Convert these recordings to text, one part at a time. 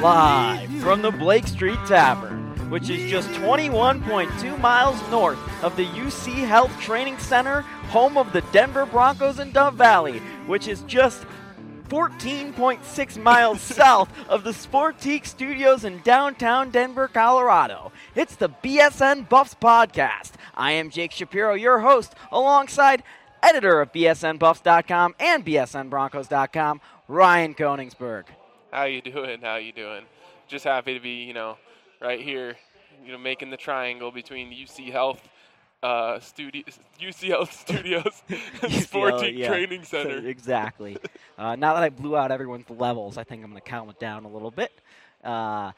Live from the Blake Street Tavern, which is just 21.2 miles north of the UC Health Training Center, home of the Denver Broncos in Dove Valley, which is just 14.6 miles south of the Sportique Studios in downtown Denver, Colorado. It's the BSN Buffs Podcast. I am Jake Shapiro, your host, alongside editor of BSNBuffs.com and BSNBroncos.com, Ryan Koenigsberg. How you doing? How you doing? Just happy to be, you know, right here, you know, making the triangle between UC Health uh, studio, UC Health Studios and Sporting yeah. Training Center. exactly. Uh, now that I blew out everyone's levels, I think I'm going to calm it down a little bit. Uh,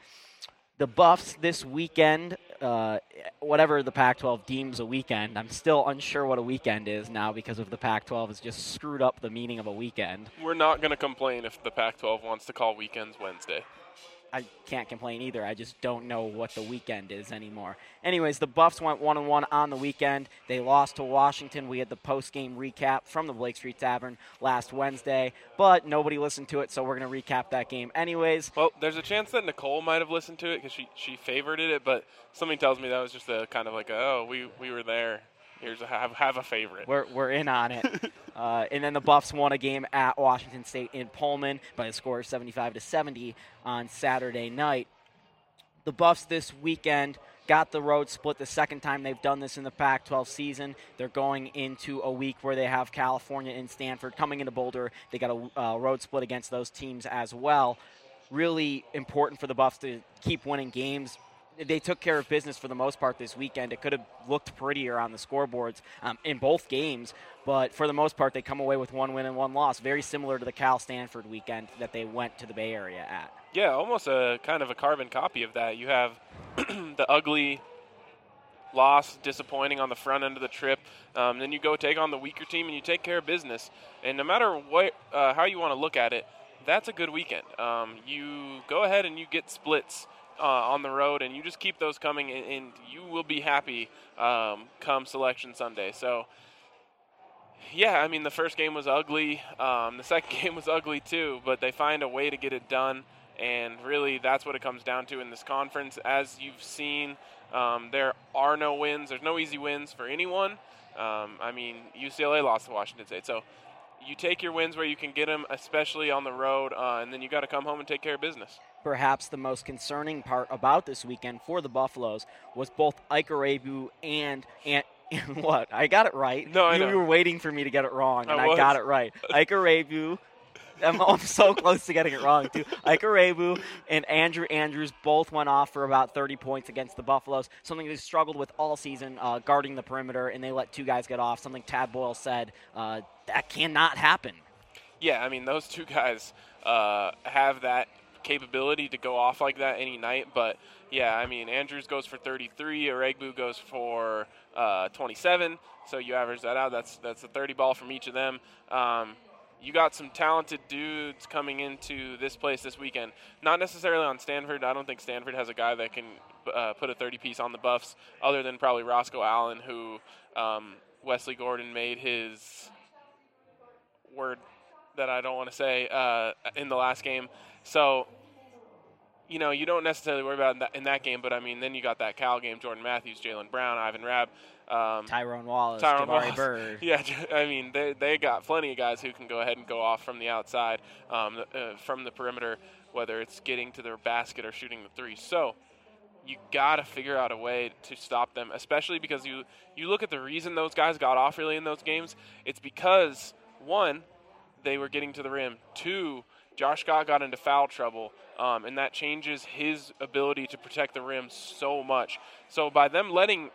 the Buffs this weekend, uh, whatever the Pac 12 deems a weekend, I'm still unsure what a weekend is now because of the Pac 12 has just screwed up the meaning of a weekend. We're not going to complain if the Pac 12 wants to call weekends Wednesday. I can't complain either. I just don't know what the weekend is anymore. Anyways, the Buffs went one and one on the weekend. They lost to Washington. We had the post game recap from the Blake Street Tavern last Wednesday, but nobody listened to it, so we're to recap that game anyways. Well, there's a chance that Nicole might have listened to it because she she favorited it, but something tells me that was just a kind of like a, oh we we were there. Here's a have have a favorite. We're, we're in on it. uh, and then the Buffs won a game at Washington State in Pullman by a score of 75 to 70 on Saturday night. The Buffs this weekend got the road split the second time they've done this in the Pac 12 season. They're going into a week where they have California and Stanford coming into Boulder. They got a uh, road split against those teams as well. Really important for the Buffs to keep winning games. They took care of business for the most part this weekend. It could have looked prettier on the scoreboards um, in both games, but for the most part, they come away with one win and one loss, very similar to the Cal Stanford weekend that they went to the Bay Area at. Yeah, almost a kind of a carbon copy of that. You have the ugly loss, disappointing on the front end of the trip. Um, then you go take on the weaker team and you take care of business. And no matter what, uh, how you want to look at it, that's a good weekend. Um, you go ahead and you get splits uh, on the road, and you just keep those coming, and, and you will be happy um, come Selection Sunday. So. Yeah, I mean the first game was ugly. Um, the second game was ugly too, but they find a way to get it done. And really, that's what it comes down to in this conference. As you've seen, um, there are no wins. There's no easy wins for anyone. Um, I mean, UCLA lost to Washington State. So you take your wins where you can get them, especially on the road, uh, and then you got to come home and take care of business. Perhaps the most concerning part about this weekend for the Buffaloes was both Ike Iroegbu and, and what? I got it right. No, I you, know. you were waiting for me to get it wrong, and I I, got it right. Ike Iroegbu. I'm, I'm so close to getting it wrong too. Ike Iroegbu and Andrew Andrews both went off for about 30 points against the Buffaloes. Something they struggled with all season, uh, guarding the perimeter, and they let two guys get off. Something Tad Boyle said uh, that cannot happen. Yeah, I mean those two guys uh, have that capability to go off like that any night. But yeah, I mean Andrews goes for 33, Iroegbu goes for uh, 27. So you average that out. That's that's a 30 ball from each of them. Um, you got some talented dudes coming into this place this weekend. Not necessarily on Stanford. I don't think Stanford has a guy that can uh, put a 30 piece on the Buffs, other than probably Rosco Allen, who um, Wesley Gordon made his word that I don't want to say uh, in the last game. So, you know, you don't necessarily worry about in that, in that game, but I mean, then you got that Cal game: Jordan Mathews, Jaylen Brown, Ivan Rabb. Um, Tyrone Wallace, Tyrone Jabari Wallace. Bird. Yeah, I mean they they got plenty of guys who can go ahead and go off from the outside, um, uh, from the perimeter, whether it's getting to their basket or shooting the three. So you got to figure out a way to stop them, especially because you you look at the reason those guys got off really in those games. It's because one, they were getting to the rim. Two, Josh Scott got into foul trouble, um, and that changes his ability to protect the rim so much. So by them letting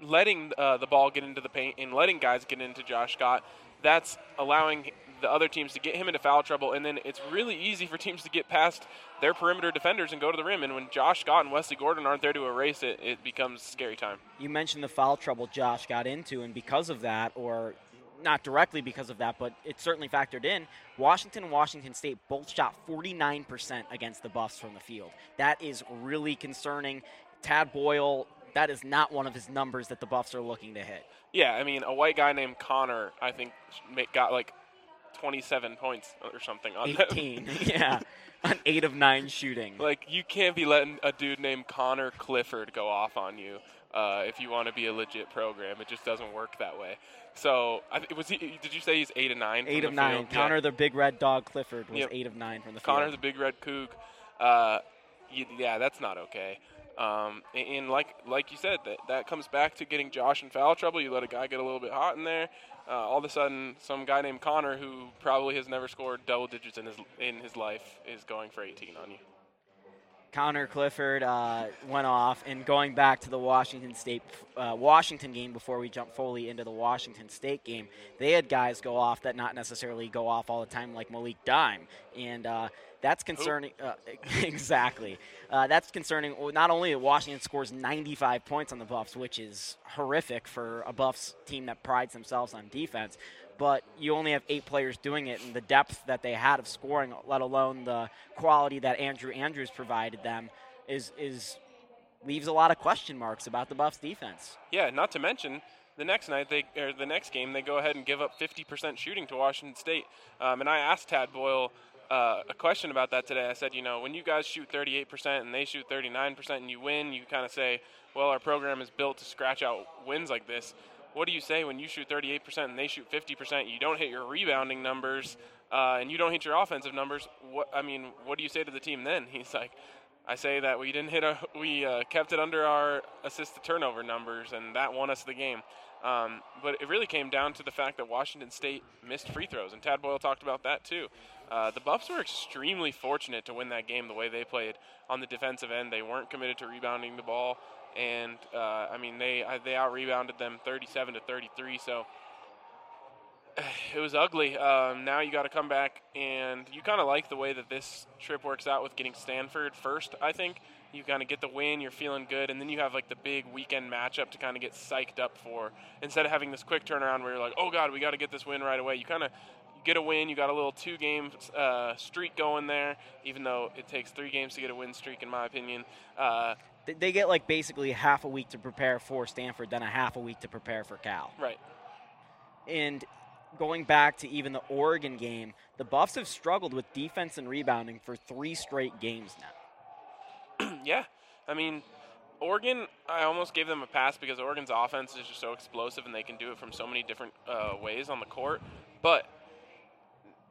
letting uh, the ball get into the paint and letting guys get into Josh Scott, that's allowing the other teams to get him into foul trouble, and then it's really easy for teams to get past their perimeter defenders and go to the rim. And when Josh Scott and Wesley Gordon aren't there to erase it, it becomes scary time. You mentioned the foul trouble Josh got into, and because of that, or not directly because of that, but it certainly factored in. Washington and Washington State both shot 49% against the Buffs from the field. That is really concerning. Tad Boyle, that is not one of his numbers that the Buffs are looking to hit. Yeah, I mean, a white guy named Connor, I think, got like 27 points or something on 18, yeah, on eight of nine shooting. Like, you can't be letting a dude named Connor Clifford go off on you uh, if you want to be a legit program. It just doesn't work that way. So, I was he? Did you say he's eight of nine? Eight of the nine. field? Connor, Yeah. the big red dog Clifford, was Yep. eight of nine from the Connor, field. the big red kook. Uh, yeah, that's not okay. Um, and, and like like you said, that that comes back to getting Josh in foul trouble. You let a guy get a little bit hot in there. Uh, all of a sudden, some guy named Connor, who probably has never scored double digits in his in his life, is going for 18 on you. Connor Clifford uh, went off, and going back to the Washington State uh, Washington game before we jump fully into the Washington State game, they had guys go off that not necessarily go off all the time, like Malik Dime, and uh, that's concerning. Uh, exactly, uh, that's concerning. Not only that Washington scores 95 points on the Buffs, which is horrific for a Buffs team that prides themselves on defense, but you only have eight players doing it, and the depth that they had of scoring, let alone the quality that Andrew Andrews provided them, is is leaves a lot of question marks about the Buffs defense. Yeah, not to mention the next night they or the next game they go ahead and give up 50% shooting to Washington State. Um, and I asked Tad Boyle uh, a question about that today. I said, you know, when you guys shoot 38% and they shoot 39% and you win, you kind of say, well, our program is built to scratch out wins like this. What do you say when you shoot 38% and they shoot 50%? You don't hit your rebounding numbers uh, and you don't hit your offensive numbers. What I mean, what do you say to the team then? He's like, I say that we didn't hit a, we uh, kept it under our assist to turnover numbers, and that won us the game. Um, but it really came down to the fact that Washington State missed free throws, and Tad Boyle talked about that too. Uh, the Buffs were extremely fortunate to win that game the way they played on the defensive end. They weren't committed to rebounding the ball, and uh, I mean they they out rebounded them 37 to 33. So it was ugly. Um, now you got to come back, and you kind of like the way that this trip works out with getting Stanford first. I think you kind of get the win, you're feeling good, and then you have like the big weekend matchup to kind of get psyched up for. Instead of having this quick turnaround where you're like, oh god, we got to get this win right away. You kind of get a win. You got a little two-game uh, streak going there, even though it takes three games to get a win streak, in my opinion. Uh, They- They get like basically half a week to prepare for Stanford, then a half a week to prepare for Cal. right. And going back to even the Oregon game, the Buffs have struggled with defense and rebounding for three straight games now. yeah, I mean, Oregon, I almost gave them a pass because Oregon's offense is just so explosive and they can do it from so many different uh, ways on the court. But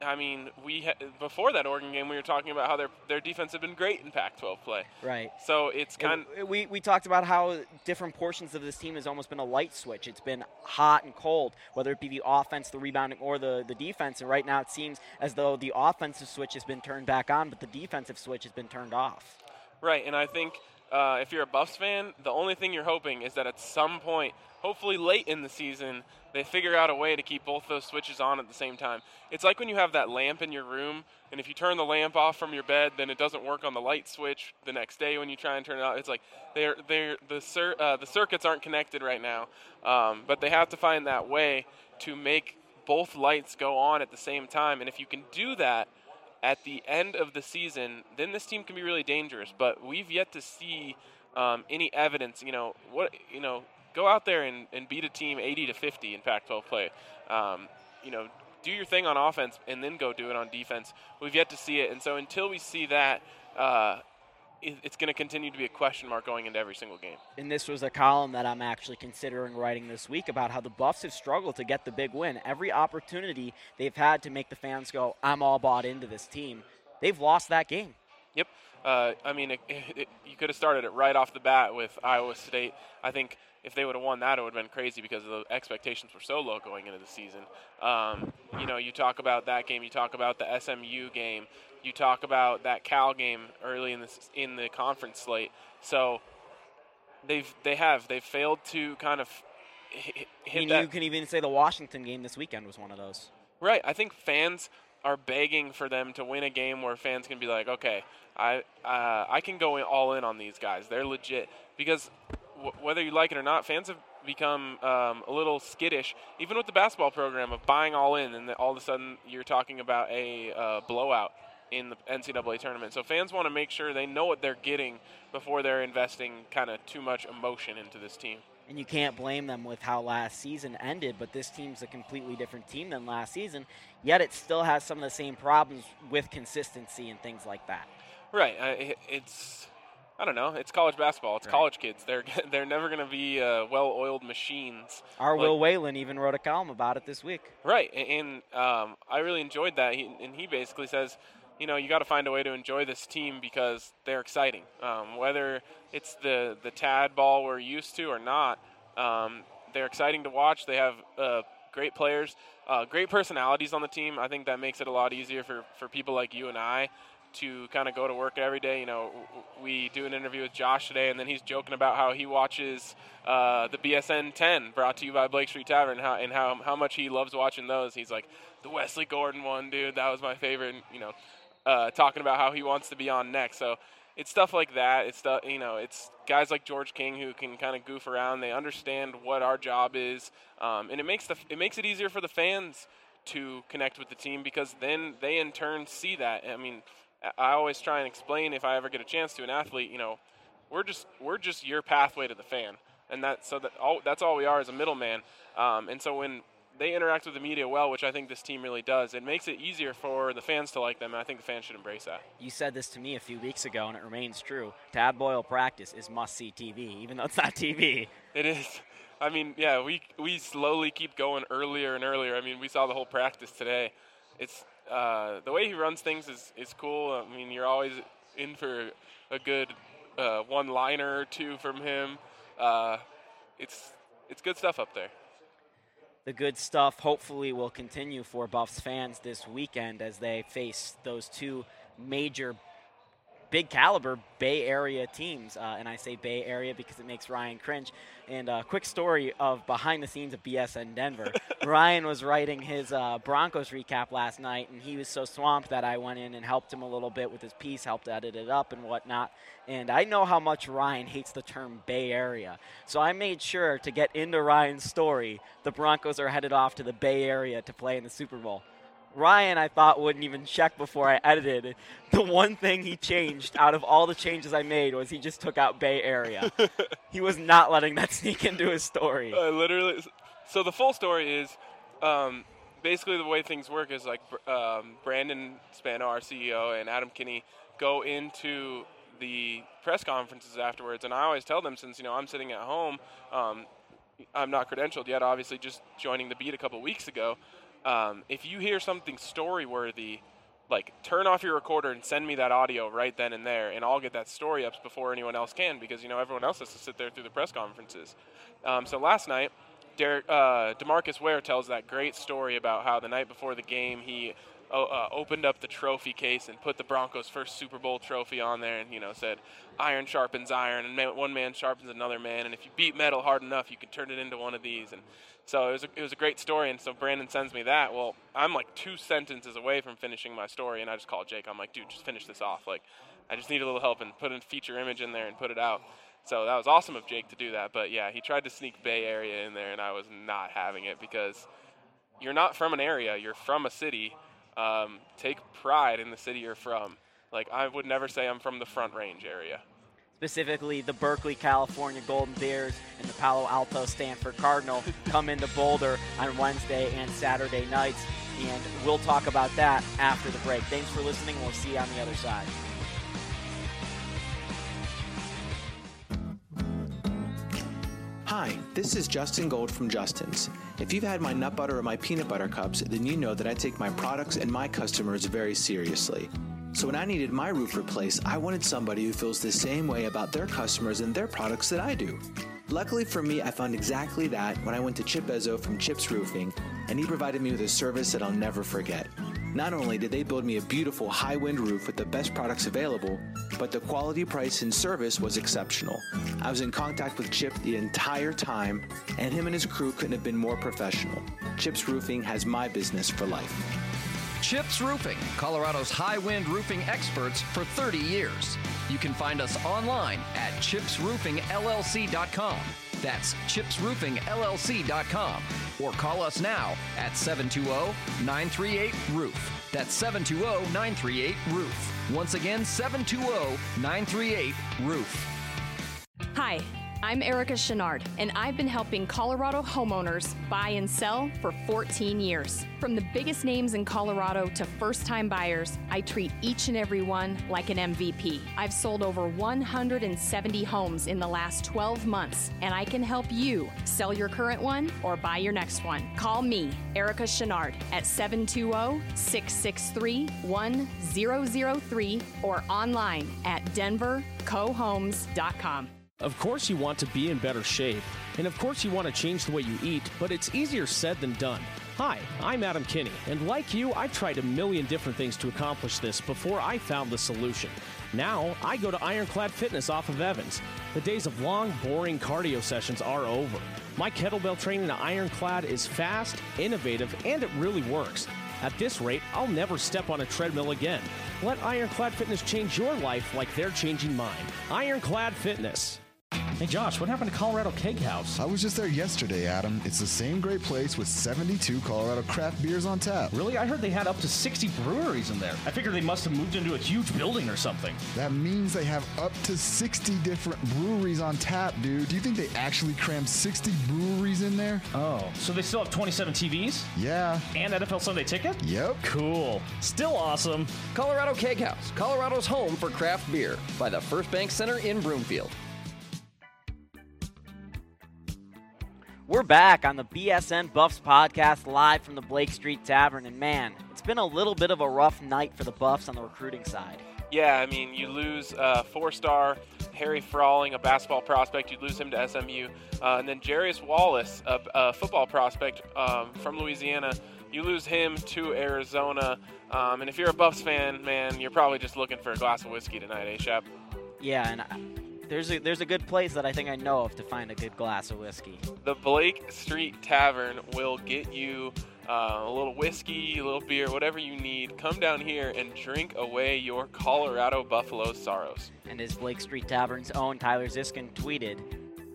I mean, we ha- before that Oregon game, we were talking about how their their defense had been great in Pac-12 play. Right. So it's kind. It- we, we talked about how different portions of this team has almost been a light switch. It's been hot and cold, whether it be the offense, the rebounding, or the, the defense. And right now it seems as though the offensive switch has been turned back on, but the defensive switch has been turned off. Right, and I think uh, if you're a Buffs fan, the only thing you're hoping is that at some point, hopefully late in the season, they figure out a way to keep both those switches on at the same time. It's like when you have that lamp in your room, and if you turn the lamp off from your bed, then it doesn't work on the light switch the next day when you try and turn it on. It's like they're they're the cir- uh, the circuits aren't connected right now, um, but they have to find that way to make both lights go on at the same time. And if you can do that at the end of the season, then this team can be really dangerous. But we've yet to see um, any evidence. You know what? You know, go out there and, and beat a team 80 to 50 in Pac-12 play. Um, you know, do your thing on offense and then go do it on defense. We've yet to see it, and so until we see that, uh, it's going to continue to be a question mark going into every single game. And this was a column that I'm actually considering writing this week about how the Buffs have struggled to get the big win. Every opportunity they've had to make the fans go, I'm all bought into this team, they've lost that game. Yep. Uh, I mean, it, it, you could have started it right off the bat with Iowa State. I think if they would have won that, it would have been crazy because the expectations were so low going into the season. Um, you know, you talk about that game, you talk about the SMU game, you talk about that Cal game early in the in the conference slate. So they've they have they've failed to kind of hit, hit I mean, that. You can even say the Washington game this weekend was one of those. Right. I think fans are begging for them to win a game where fans can be like, okay, I uh, I can go all in on these guys. They're legit because w- whether you like it or not, fans have become um, a little skittish, even with the basketball program of buying all in, and all of a sudden you're talking about a uh, blowout in the NCAA tournament. So fans want to make sure they know what they're getting before they're investing kind of too much emotion into this team. And you can't blame them with how last season ended, but this team's a completely different team than last season. Yet it still has some of the same problems with consistency and things like that. Right. It's I don't know. It's college basketball. It's right. college kids. They're they're never going to be uh, well-oiled machines. Our like, Will Whalen even wrote a column about it this week. Right, and um, I really enjoyed that. He, and he basically says, you know, you got to find a way to enjoy this team because they're exciting. Um, whether it's the the tad ball we're used to or not, um, they're exciting to watch. They have uh, great players, uh, great personalities on the team. I think that makes it a lot easier for, for people like you and I to kind of go to work every day. You know, we do an interview with Josh today, and then he's joking about how he watches uh, the BSN 10 brought to you by Blake Street Tavern, and how, and how how much he loves watching those. He's like, the Wesley Gordon one, dude, that was my favorite. You know, uh, talking about how he wants to be on next. So it's stuff like that. It's stuff, you know, it's guys like George King who can kind of goof around. They understand what our job is, um, and it makes the it makes it easier for the fans to connect with the team because then they in turn see that. I mean I always try and explain if I ever get a chance to an athlete, you know, we're just we're just your pathway to the fan, and that so that all that's all we are as a middleman. Um, and so when they interact with the media well, which I think this team really does, it makes it easier for the fans to like them, and I think the fans should embrace that. You said this to me a few weeks ago, and it remains true. Tad Boyle practice is must-see TV, even though it's not TV. It is. I mean, yeah, we we slowly keep going earlier and earlier. I mean, we saw the whole practice today. It's uh, the way he runs things is, is cool. I mean, you're always in for a good uh, one liner or two from him. Uh, it's it's good stuff up there. The good stuff hopefully will continue for Buffs fans this weekend as they face those two major big caliber Bay Area teams. Uh, and I say Bay Area because it makes Ryan cringe. And a quick story of behind the scenes of BSN Denver. Ryan was writing his uh, Broncos recap last night, and he was so swamped that I went in and helped him a little bit with his piece, helped edit it up and whatnot. And I know how much Ryan hates the term Bay Area. So I made sure to get into Ryan's story. The Broncos are headed off to the Bay Area to play in the Super Bowl. Ryan, I thought, wouldn't even check before I edited. The one thing he changed out of all the changes I made was he just took out Bay Area. he was not letting that sneak into his story. Uh, literally. So the full story is um, basically the way things work is like um, Brandon Spano, our CEO, and Adam Kinney go into the press conferences afterwards, and I always tell them since you know I'm sitting at home, um, I'm not credentialed yet, obviously just joining the beat a couple weeks ago. Um, if you hear something story worthy, like turn off your recorder and send me that audio right then and there, and I'll get that story up before anyone else can because you know everyone else has to sit there through the press conferences. Um, so last night, Derek, uh, DeMarcus Ware tells that great story about how the night before the game he uh, opened up the trophy case and put the Broncos' first Super Bowl trophy on there, and you know said, "Iron sharpens iron, and one man sharpens another man, and if you beat metal hard enough, you can turn it into one of these." And so it was a, it was a great story, and so Brandon sends me that. Well, I'm like two sentences away from finishing my story, and I just called Jake. I'm like, dude, just finish this off. Like, I just need a little help and put a feature image in there and put it out. So that was awesome of Jake to do that. But yeah, he tried to sneak Bay Area in there, and I was not having it because you're not from an area, you're from a city. Um, take pride in the city you're from. Like, I would never say I'm from the Front Range area. Specifically the Berkeley, California Golden Bears and the Palo Alto Stanford Cardinal, come into Boulder on Wednesday and Saturday nights. And we'll talk about that after the break. Thanks for listening. We'll see you on the other side. Hi, this is Justin Gold from Justin's. If you've had my nut butter or my peanut butter cups, then you know that I take my products and my customers very seriously. So when I needed my roof replaced, I wanted somebody who feels the same way about their customers and their products that I do. Luckily for me, I found exactly that when I went to Chip Ezzo from Chips Roofing, and he provided me with a service that I'll never forget. Not only did they build me a beautiful high wind roof with the best products available, but the quality, price, and service was exceptional. I was in contact with Chip the entire time, and him and his crew couldn't have been more professional. Chips Roofing has my business for life. Chips Roofing, Colorado's high wind roofing experts for 30 years. You can find us online at chipsroofingllc.com. That's chipsroofingllc.com. Or call us now at 720 938 Roof. That's 720 938 Roof. Once again, 720 938 Roof. Hi. I'm Erica Chenard, and I've been helping Colorado homeowners buy and sell for 14 years. From the biggest names in Colorado to first time buyers, I treat each and every one like an MVP. I've sold over 170 homes in the last 12 months, and I can help you sell your current one or buy your next one. Call me, Erica Chenard, at 720 663 1003 or online at denvercohomes.com. Of course, you want to be in better shape, and of course, you want to change the way you eat, but it's easier said than done. Hi, I'm Adam Kinney, and like you, I've tried a million different things to accomplish this before I found the solution. Now, I go to Ironclad Fitness off of Evans. The days of long, boring cardio sessions are over. My kettlebell training at Ironclad is fast, innovative, and it really works. At this rate, I'll never step on a treadmill again. Let Ironclad Fitness change your life like they're changing mine. Ironclad Fitness. Hey Josh, what happened to Colorado Keg House? I was just there yesterday, Adam. It's the same great place with 72 Colorado craft beers on tap. Really? I heard they had up to 60 breweries in there. I figured they must have moved into a huge building or something. That means they have up to 60 different breweries on tap, dude. Do you think they actually crammed 60 breweries in there? Oh, so they still have 27 TVs? Yeah. And NFL Sunday ticket? Yep. Cool. Still awesome. Colorado Keg House, Colorado's home for craft beer by the First Bank Center in Broomfield. We're back on the BSN Buffs podcast live from the Blake Street Tavern, and man, it's been a little bit of a rough night for the Buffs on the recruiting side. Yeah, I mean, you lose uh, four-star Harry Froling, a basketball prospect. You lose him to SMU, uh, and then Jarius Wallace, a, a football prospect um, from Louisiana. You lose him to Arizona, um, and if you're a Buffs fan, man, you're probably just looking for a glass of whiskey tonight, eh, Shep? Yeah, and I, there's a there's a good place that I think I know of to find a good glass of whiskey. The Blake Street Tavern will get you uh, a little whiskey, a little beer, whatever you need. Come down here and drink away your Colorado Buffalo sorrows. And as Blake Street Tavern's own Tyler Ziskin tweeted,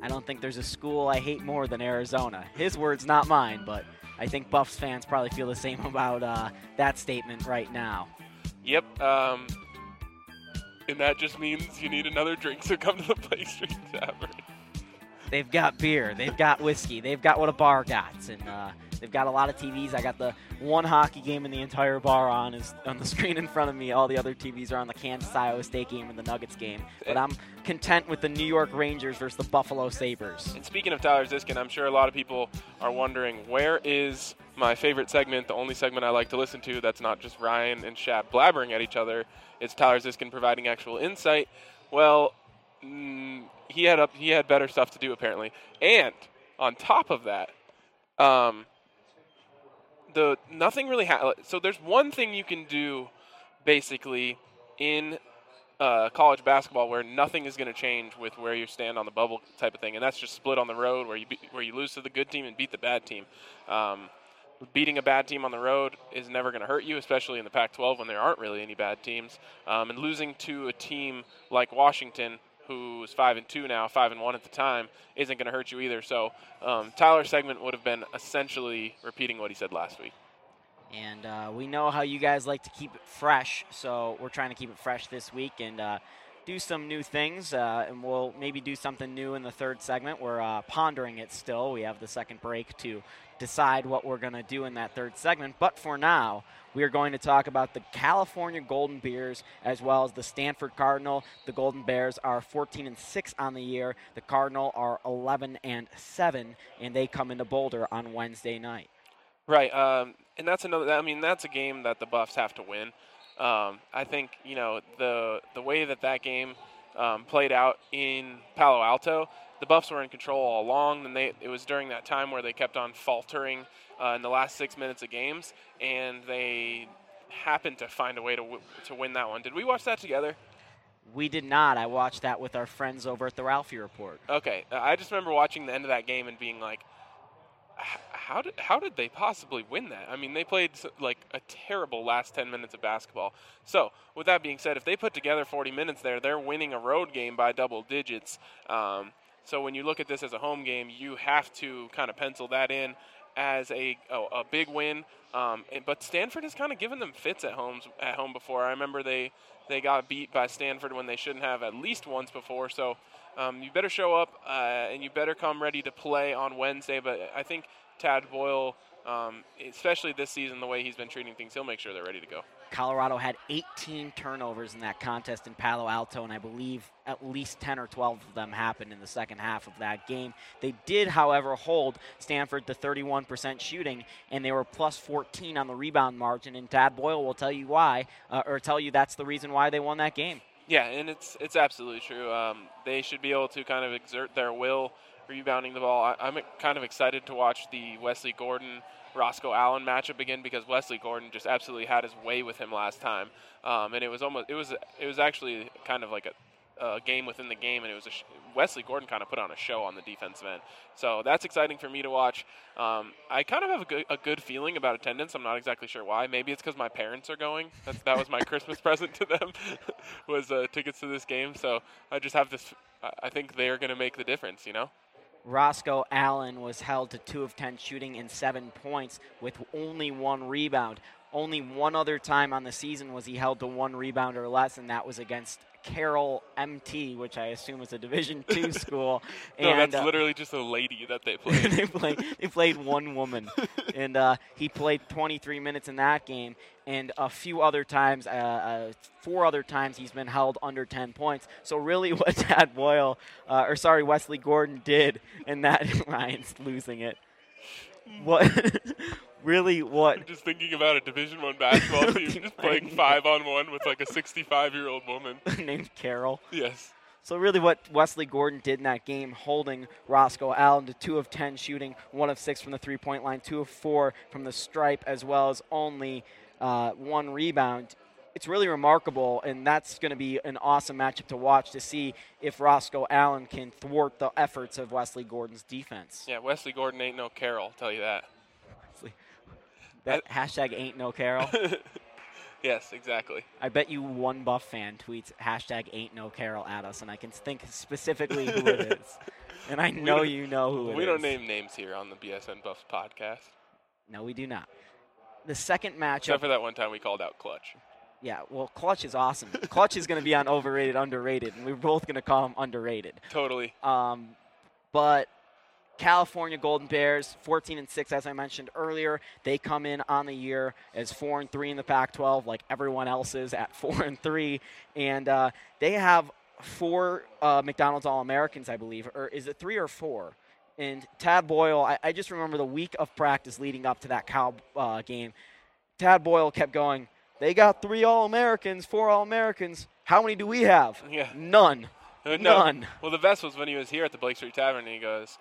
I don't think there's a school I hate more than Arizona. His words, not mine, but I think Buffs fans probably feel the same about uh, that statement right now. Yep. Um, and that just means you need another drink, so come to the Blake Street Tavern. They've got beer, they've got whiskey, they've got what a bar got, and uh, they've got a lot of TVs. I got the one hockey game in the entire bar on is on the screen in front of me. All the other TVs are on the Kansas Iowa State game and the Nuggets game. But I'm content with the New York Rangers versus the Buffalo Sabres. And speaking of Tyler Ziskin, I'm sure a lot of people are wondering where is my favorite segment, the only segment I like to listen to that's not just Ryan and Shap blabbering at each other. It's Tyler Ziskin providing actual insight. Well, mm, he had up, he had better stuff to do apparently, and on top of that, um, the nothing really. Ha- so there's one thing you can do, basically, in uh, college basketball where nothing is going to change with where you stand on the bubble type of thing, and that's just split on the road where you be- where you lose to the good team and beat the bad team. Um, beating a bad team on the road is never going to hurt you, especially in the Pac-12 when there aren't really any bad teams. Um, and losing to a team like Washington, who's five and two now, five and one at the time, isn't going to hurt you either. So um, Tyler's segment would have been essentially repeating what he said last week. And uh, we know how you guys like to keep it fresh, so we're trying to keep it fresh this week. And uh, do some new things, uh, and we'll maybe do something new in the third segment. We're uh, pondering it still. We have the second break to decide what we're going to do in that third segment. But for now, we are going to talk about the California Golden Bears as well as the Stanford Cardinal. The Golden Bears are 14 and 6 on the year. The Cardinal are 11 and 7, and they come into Boulder on Wednesday night. Right, um, and that's another. I mean, that's a game that the Buffs have to win. Um, I think you know the the way that that game um, played out in Palo Alto the Buffs were in control all along. And they it was during that time where they kept on faltering uh, in the last six minutes of games, and they happened to find a way to w- to win that one. Did we watch that together? We did not. I watched that with our friends over at the Ralphie Report. Okay, I just remember watching the end of that game and being like, how did how did they possibly win that? I mean, they played like a terrible last 10 minutes of basketball. So, with that being said, if they put together 40 minutes there, they're winning a road game by double digits. Um, so when you look at this as a home game, you have to kind of pencil that in as a, a, a big win. Um, but Stanford has kind of given them fits at homes at home before. I remember they they got beat by Stanford when they shouldn't have at least once before. So um, you better show up uh, and you better come ready to play on Wednesday. But I think Tad Boyle, um, especially this season, the way he's been treating things, he'll make sure they're ready to go. Colorado had 18 turnovers in that contest in Palo Alto, and I believe at least 10 or 12 of them happened in the second half of that game. They did, however, hold Stanford to 31% shooting, and they were plus 14 on the rebound margin. And Tad Boyle will tell you why, uh, or tell you that's the reason why they won that game. Yeah, and it's it's absolutely true. Um, they should be able to kind of exert their will rebounding the ball. I, am kind of excited to watch the Wesley Gordon Rosco Allen matchup again because Wesley Gordon just absolutely had his way with him last time, um, and it was almost it was it was actually kind of like a, a game within the game, and it was sh- Wesley Gordon kind of put on a show on the defensive end. So that's exciting for me to watch. Um, I kind of have a good, a good feeling about attendance. I'm not exactly sure why. Maybe it's because my parents are going. That's, that was my Christmas present to them was uh, tickets to this game. So I just have this. I think they are going to make the difference. You know. Rosco Allen was held to 2 of 10 shooting and 7 points with only one rebound. Only one other time on the season was he held to one rebound or less, and that was against Carroll MT, which I assume is a Division two school. no, and, that's uh, literally just a lady that they played. they played. They played one woman, and uh, he played 23 minutes in that game. And a few other times, uh, uh four other times, he's been held under 10 points. So really, what Tad Boyle, uh, or sorry, Wesley Gordon did, and that Ryan's losing it. What? Really what? I'm just thinking about a Division One basketball team just playing five on one with like a 65 year old woman named Carol. Yes. So really, what Wesley Gordon did in that game, holding Rosco Allen to two of ten shooting, one of six from the three-point line, two of four from the stripe, as well as only uh, one rebound. It's really remarkable, and that's going to be an awesome matchup to watch to see if Rosco Allen can thwart the efforts of Wesley Gordon's defense. Yeah, Wesley Gordon ain't no Carol, tell you that. That I, hashtag ain't no Carol. yes, exactly. I bet you one Buff fan tweets hashtag ain't no Carol at us, and I can think specifically who it is. And I know you know who it we is. don't name names here on the BSN Buffs podcast. No, we do not. The second matchup. Except for that one time we called out Clutch. Yeah, well, Clutch is awesome. Clutch is going to be on overrated, underrated, and we're both going to call him underrated. Totally. Um, but California Golden Bears, 14 and 6, as I mentioned earlier. They come in on the year as 4 and 3 in the Pac 12, like everyone else is at 4 and 3. And uh, they have four uh, McDonald's All Americans, I believe. Or is it three or four? And Tad Boyle, I, I, just remember the week of practice leading up to that Cal uh, game. Tad Boyle kept going, They got three All Americans, four All Americans. How many do we have? Yeah. None. No. None. Well, the best was when he was here at the Blake Street Tavern, and he goes,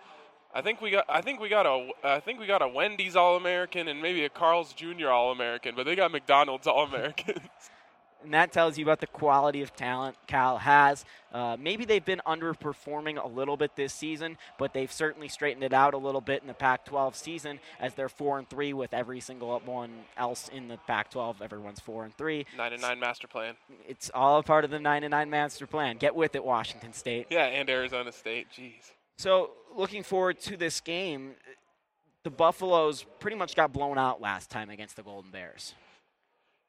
I think we got. I think we got a. I think we got a Wendy's All American and maybe a Carl's Jr. All American, but they got McDonald's All Americans. and that tells you about the quality of talent Cal has. Uh, maybe they've been underperforming a little bit this season, but they've certainly straightened it out a little bit in the Pac-12 season as they're four and three with every single one else in the Pac-12. Everyone's four and three. Nine and nine master plan. It's all part of the nine and nine master plan. Get with it, Washington State. Yeah, and Arizona State. Jeez. So, looking forward to this game, the Buffaloes pretty much got blown out last time against the Golden Bears.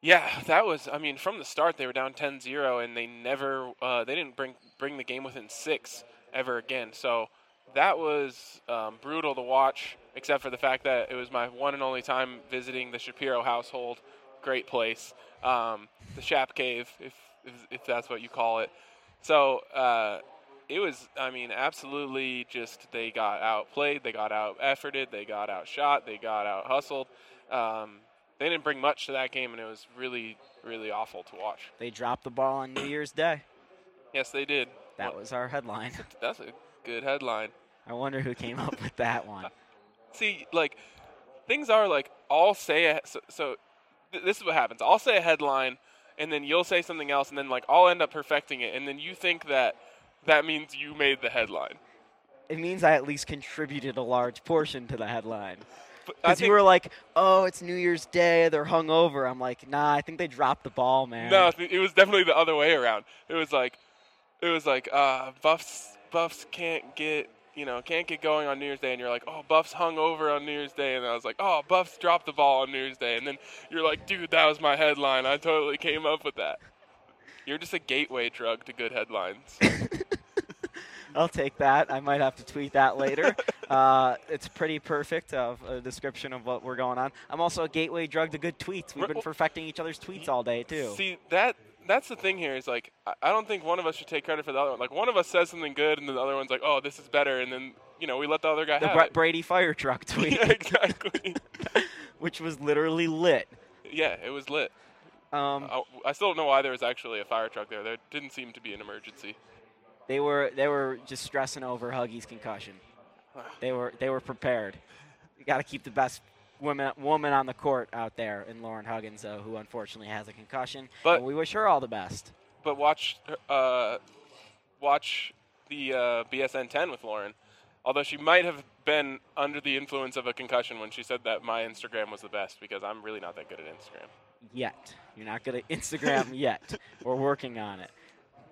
Yeah, that was. I mean, from the start they were down 10-0, and they never. Uh, they didn't bring bring the game within six ever again. So that was um, brutal to watch. Except for the fact that it was my one and only time visiting the Shapiro household. Great place, um, the Shap Cave, if, if if that's what you call it. So uh, it was. I mean, absolutely. Just they got outplayed, they got out efforted, they got outshot, they got out hustled. Um, they didn't bring much to that game, and it was really, really awful to watch. They dropped the ball on New Year's Day. Yes, they did. That was our headline. That's a good headline. I wonder who came up with that one. See, like, things are like, I'll say, a, so, so th- this is what happens. I'll say a headline, and then you'll say something else, and then, like, I'll end up perfecting it, and then you think that that means you made the headline. It means I at least contributed a large portion to the headline. Because you were like, "Oh, it's New Year's Day. They're hungover." I'm like, "Nah, I think they dropped the ball, man." No, it was definitely the other way around. It was like, it was like, uh, Buffs, Buffs can't get, you know, can't get going on New Year's Day, and you're like, oh, Buffs hung over on New Year's Day, and I was like, oh, Buffs dropped the ball on New Year's Day, and then you're like, dude, that was my headline. I totally came up with that. You're just a gateway drug to good headlines. I'll take that. I might have to tweet that later. uh, it's pretty perfect of a description of what we're going on. I'm also a gateway drug to good tweets. We've been perfecting each other's tweets all day too. See that that's the thing here is like I- don't think one of us should take credit for the other one. Like one of us says something good, and then the other one's like, oh, this is better, and then you know we let the other guy the have Brett it. Brady fire truck tweet, yeah, exactly. which was literally lit. yeah, it was lit. Um, I, I still don't know why there was actually a fire truck there. There didn't seem to be an emergency. They were they were just stressing over Huggy's concussion. They were they were prepared. You got to keep the best woman woman on the court out there in Lauren Huggins, though, who unfortunately has a concussion. But- we wish her all the best. But watch, uh, watch the uh, BSN 10 with Lauren. Although she might have been under the influence of a concussion when she said that my Instagram was the best, because I'm really not that good at Instagram. Yet you're not good at Instagram yet. We're working on it.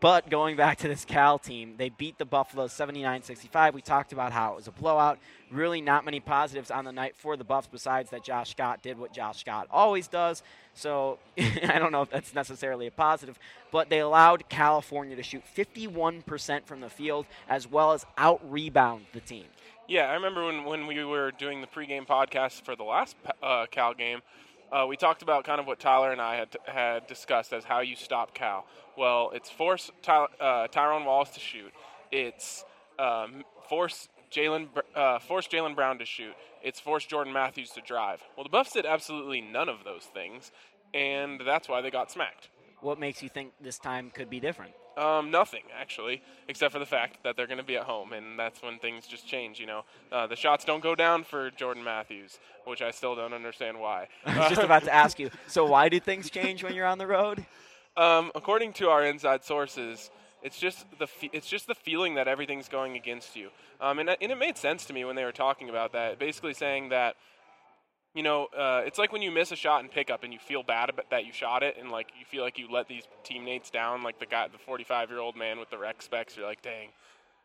But going back to this Cal team, they beat the Buffaloes 79-65. We talked about how it was a blowout. Really not many positives on the night for the Buffs besides that Josh Scott did what Josh Scott always does. So I don't know if that's necessarily a positive, but they allowed California to shoot 51% from the field as well as out-rebound the team. Yeah, I remember when, when we were doing the pregame podcast for the last uh, Cal game, uh, we talked about kind of what Tyler and I had, had discussed as how you stop Cal. Well, it's force Ty, uh, Tyrone Wallace to shoot. It's um, force Jaylen uh, force Jaylen Brown to shoot. It's force Jordan Mathews to drive. Well, the Buffs did absolutely none of those things, and that's why they got smacked. What makes you think this time could be different? Um, nothing actually, except for the fact that they're going to be at home, and that's when things just change. You know, uh, the shots don't go down for Jordan Mathews, which I still don't understand why. I was just about to ask you. So why do things change when you're on the road? Um, according to our inside sources, it's just the fe- it's just the feeling that everything's going against you. Um, and, and it made sense to me when they were talking about that, basically saying that. You know, uh, it's like when you miss a shot in pickup and you feel bad about that you shot it, and like you feel like you let these teammates down, like the guy, the 45-year-old man with the rec specs. You're like, dang,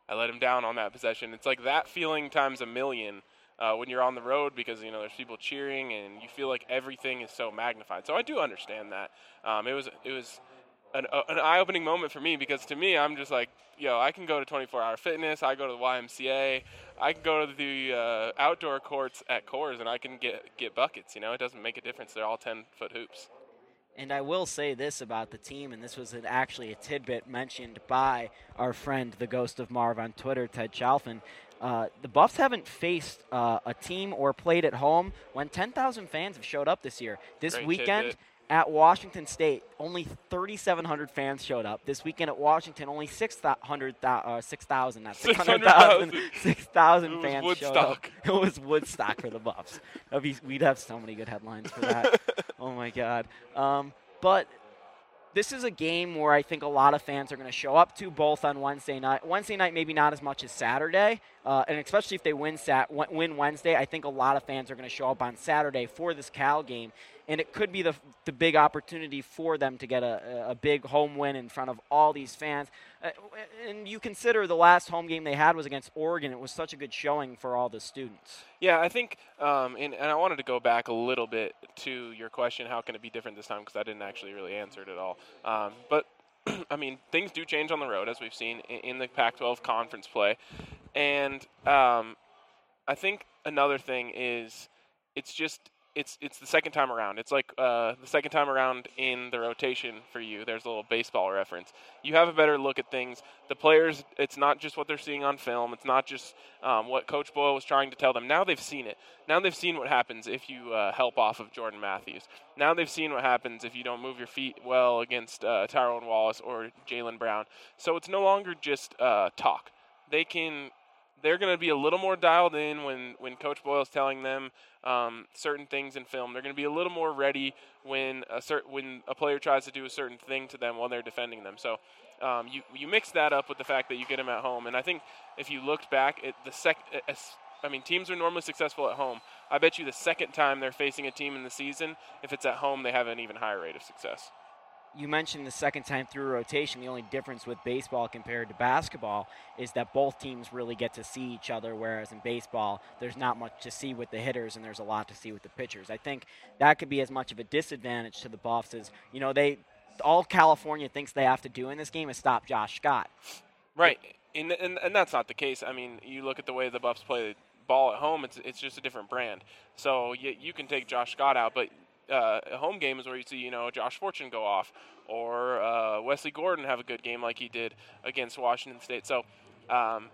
I let him down on that possession. It's like that feeling times a million uh, when you're on the road because you know there's people cheering and you feel like everything is so magnified. So I do understand that. Um, it was it was an, an eye-opening moment for me because to me I'm just like, yo, I can go to 24-hour fitness. I go to the YMCA. I can go to the uh, outdoor courts at Coors and I can get get buckets. You know, it doesn't make a difference. They're all 10-foot hoops. And I will say this about the team, and this was an, actually a tidbit mentioned by our friend, the Ghost of Marv on Twitter, Ted Chalfin. Uh, the Buffs haven't faced uh, a team or played at home when 10,000 fans have showed up this year. This Great weekend tidbit. At Washington State, only 3,700 fans showed up. This weekend at Washington, only 600, uh, 6,000, not 600,000, 6,000 It was fans showed up. It was Woodstock for the Buffs. Be, we'd have so many good headlines for that. oh my God. Um, but this is a game where I think a lot of fans are going to show up to both on Wednesday night. Wednesday night, maybe not as much as Saturday, uh, and especially if they win sat win Wednesday, I think a lot of fans are going to show up on Saturday for this Cal game, and it could be the the big opportunity for them to get a, a big home win in front of all these fans. Uh, and you consider the last home game they had was against Oregon. It was such a good showing for all the students. Yeah, I think, um, and, and I wanted to go back a little bit to your question: How can it be different this time? Because I didn't actually really answer it at all. Um, but I mean, things do change on the road, as we've seen in, in the Pac-12 conference play, and um, I think another thing is it's just it's it's the second time around. It's like uh, the second time around in the rotation for you. There's a little baseball reference. You have a better look at things. The players, it's not just what they're seeing on film. It's not just um, what Coach Boyle was trying to tell them. Now they've seen it. Now they've seen what happens if you uh, help off of Jordan Mathews. Now they've seen what happens if you don't move your feet well against uh, Tyrone Wallace or Jaylen Brown. So it's no longer just uh, talk. They can they're going to be a little more dialed in when, when Coach Boyle is telling them um, certain things in film. They're going to be a little more ready when a cert- when a player tries to do a certain thing to them while they're defending them. So um, you you mix that up with the fact that you get them at home, and I think if you looked back at the sec, I mean teams are normally successful at home. I bet you the second time they're facing a team in the season, if it's at home, they have an even higher rate of success you mentioned the second time through rotation. The only difference with baseball compared to basketball is that both teams really get to see each other, whereas in baseball, there's not much to see with the hitters and there's a lot to see with the pitchers. I think that could be as much of a disadvantage to the Buffs as, you know, they all California thinks they have to do in this game is stop Josh Scott. Right. And, and, and that's not the case. I mean, you look at the way the Buffs play the ball at home, it's, it's just a different brand. So you, you can take Josh Scott out, but uh, home games where you see, you know, Josh Fortune go off or uh, Wesley Gordon have a good game like he did against Washington State. So um,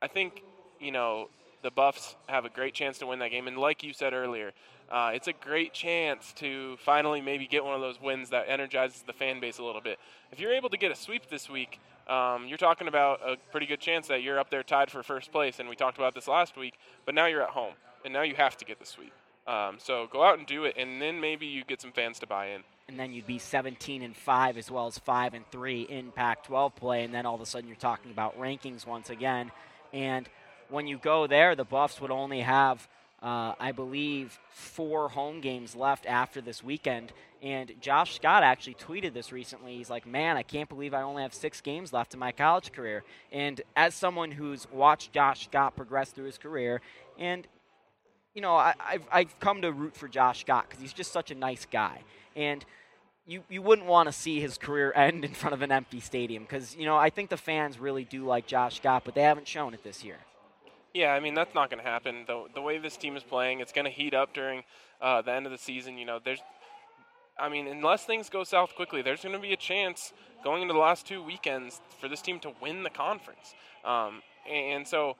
I think, you know, the Buffs have a great chance to win that game. And like you said earlier, uh, it's a great chance to finally maybe get one of those wins that energizes the fan base a little bit. If you're able to get a sweep this week, um, you're talking about a pretty good chance that you're up there tied for first place. And we talked about this last week, but now you're at home, and now you have to get the sweep. Um, so go out and do it, and then maybe you get some fans to buy in. And then you'd be 17 and five as well as five and three in Pac-12 play, and then all of a sudden you're talking about rankings once again. And when you go there, the Buffs would only have, uh, I believe, four home games left after this weekend. And Josh Scott actually tweeted this recently. He's like, "Man, I can't believe I only have six games left in my college career." And as someone who's watched Josh Scott progress through his career, and you know, I, have I've come to root for Josh Scott because he's just such a nice guy. And you, you wouldn't want to see his career end in front of an empty stadium because, you know, I think the fans really do like Josh Scott, but they haven't shown it this year. Yeah, I mean, that's not going to happen. The, the way this team is playing, it's going to heat up during uh, the end of the season. You know, there's, I mean, unless things go south quickly, there's going to be a chance going into the last two weekends for this team to win the conference. Um, and so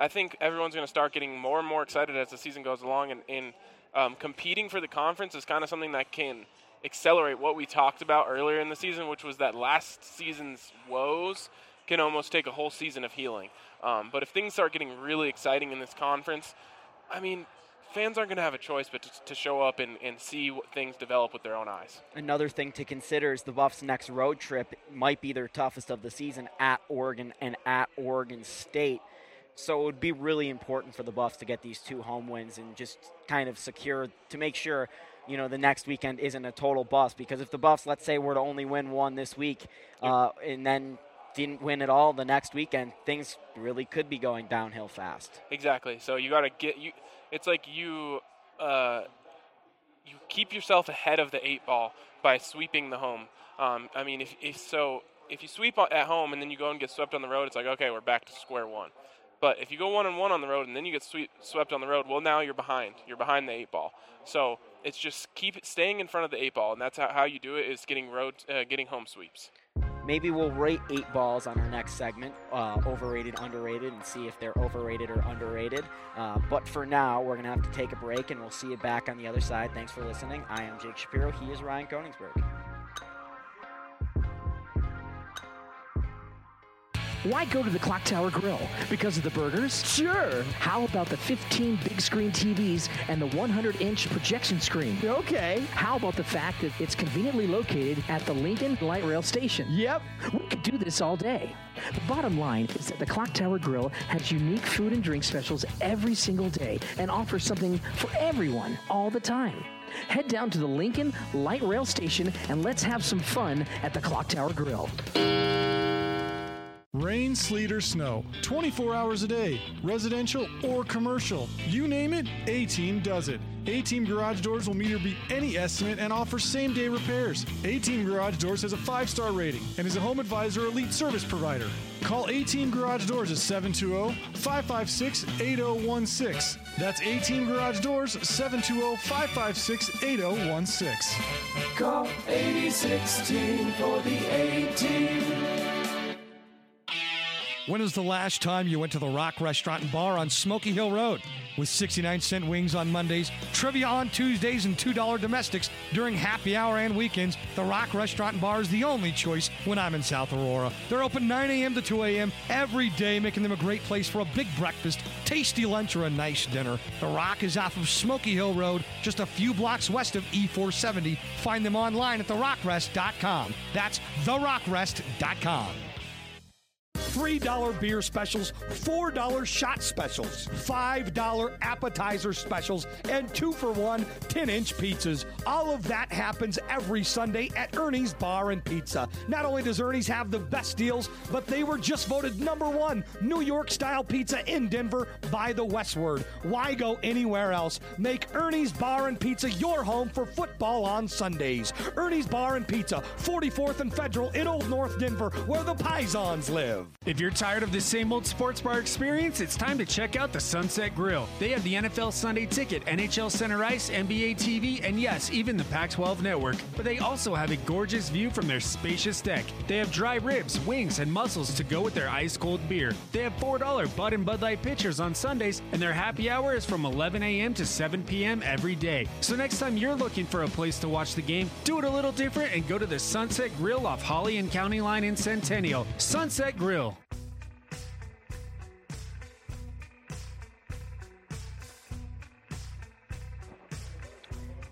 I think everyone's going to start getting more and more excited as the season goes along, and, and um, competing for the conference is kind of something that can accelerate what we talked about earlier in the season, which was that last season's woes can almost take a whole season of healing. Um, but if things start getting really exciting in this conference, I mean, fans aren't going to have a choice but to, to show up and, and see things develop with their own eyes. Another thing to consider is the Buffs' next road trip might be their toughest of the season at Oregon and at Oregon State. So it would be really important for the Buffs to get these two home wins and just kind of secure to make sure, you know, the next weekend isn't a total bust. Because if the Buffs, let's say, were to only win one this week uh, and then didn't win at all the next weekend, things really could be going downhill fast. Exactly. So you got to get you. It's like you. Uh, you keep yourself ahead of the eight ball by sweeping the home. Um, I mean, if, if so, if you sweep at home and then you go and get swept on the road, it's like okay, we're back to square one. But if you go one and one on the road and then you get sweep, swept on the road, well, now you're behind. You're behind the eight ball. So it's just keep staying in front of the eight ball, and that's how, how you do it is getting road, uh, getting home sweeps. Maybe we'll rate eight balls on our next segment, uh, overrated, underrated, and see if they're overrated or underrated. Uh, but for now, we're going to have to take a break, and we'll see you back on the other side. Thanks for listening. I am Jake Shapiro. He is Ryan Koenigsberg. Why go to the Clock Tower Grill? Because of the burgers? Sure. How about the 15 big screen TVs and the 100 inch projection screen? Okay. How about the fact that it's conveniently located at the Lincoln Light Rail Station? Yep. We could do this all day. The bottom line is that the Clock Tower Grill has unique food and drink specials every single day and offers something for everyone all the time. Head down to the Lincoln Light Rail Station and let's have some fun at the Clock Tower Grill. Rain, sleet, or snow, 24 hours a day, residential or commercial. You name it, A Team does it. A Team Garage Doors will meet or beat any estimate and offer same day repairs. A Team Garage Doors has a five star rating and is a home advisor elite service provider. Call A Team Garage Doors at 720 556 8016. That's A Team Garage Doors 720 556 8016. Call 8016 for the A team. When was the last time you went to the Rock Restaurant and Bar on Smoky Hill Road? With 69 cent wings on Mondays, trivia on Tuesdays, and $2 domestics during happy hour and weekends, the Rock Restaurant and Bar is the only choice when I'm in South Aurora. They're open 9 a.m. to 2 a.m. every day, making them a great place for a big breakfast, tasty lunch, or a nice dinner. The Rock is off of Smoky Hill Road, just a few blocks west of E470. Find them online at therockrest.com. That's therockrest.com. $3 beer specials, $4 shot specials, $5 appetizer specials, and two for one 10 inch pizzas. All of that happens every Sunday at Ernie's Bar and Pizza. Not only does Ernie's have the best deals, but they were just voted number one New York style pizza in Denver by the Westword. Why go anywhere else? Make Ernie's Bar and Pizza your home for football on Sundays. Ernie's Bar and Pizza, 44th and Federal in Old North Denver, where the Pisons live. If you're tired of the same old sports bar experience, it's time to check out the Sunset Grill. They have the NFL Sunday Ticket, NHL Center Ice, NBA TV, and yes, even the Pac 12 network. But they also have a gorgeous view from their spacious deck. They have dry ribs, wings, and mussels to go with their ice cold beer. They have $4 Bud and Bud Light pitchers on Sundays, and their happy hour is from 11 a.m. to 7 p.m. every day. So next time you're looking for a place to watch the game, do it a little different and go to the Sunset Grill off Holly and County Line in Centennial. Sunset Grill.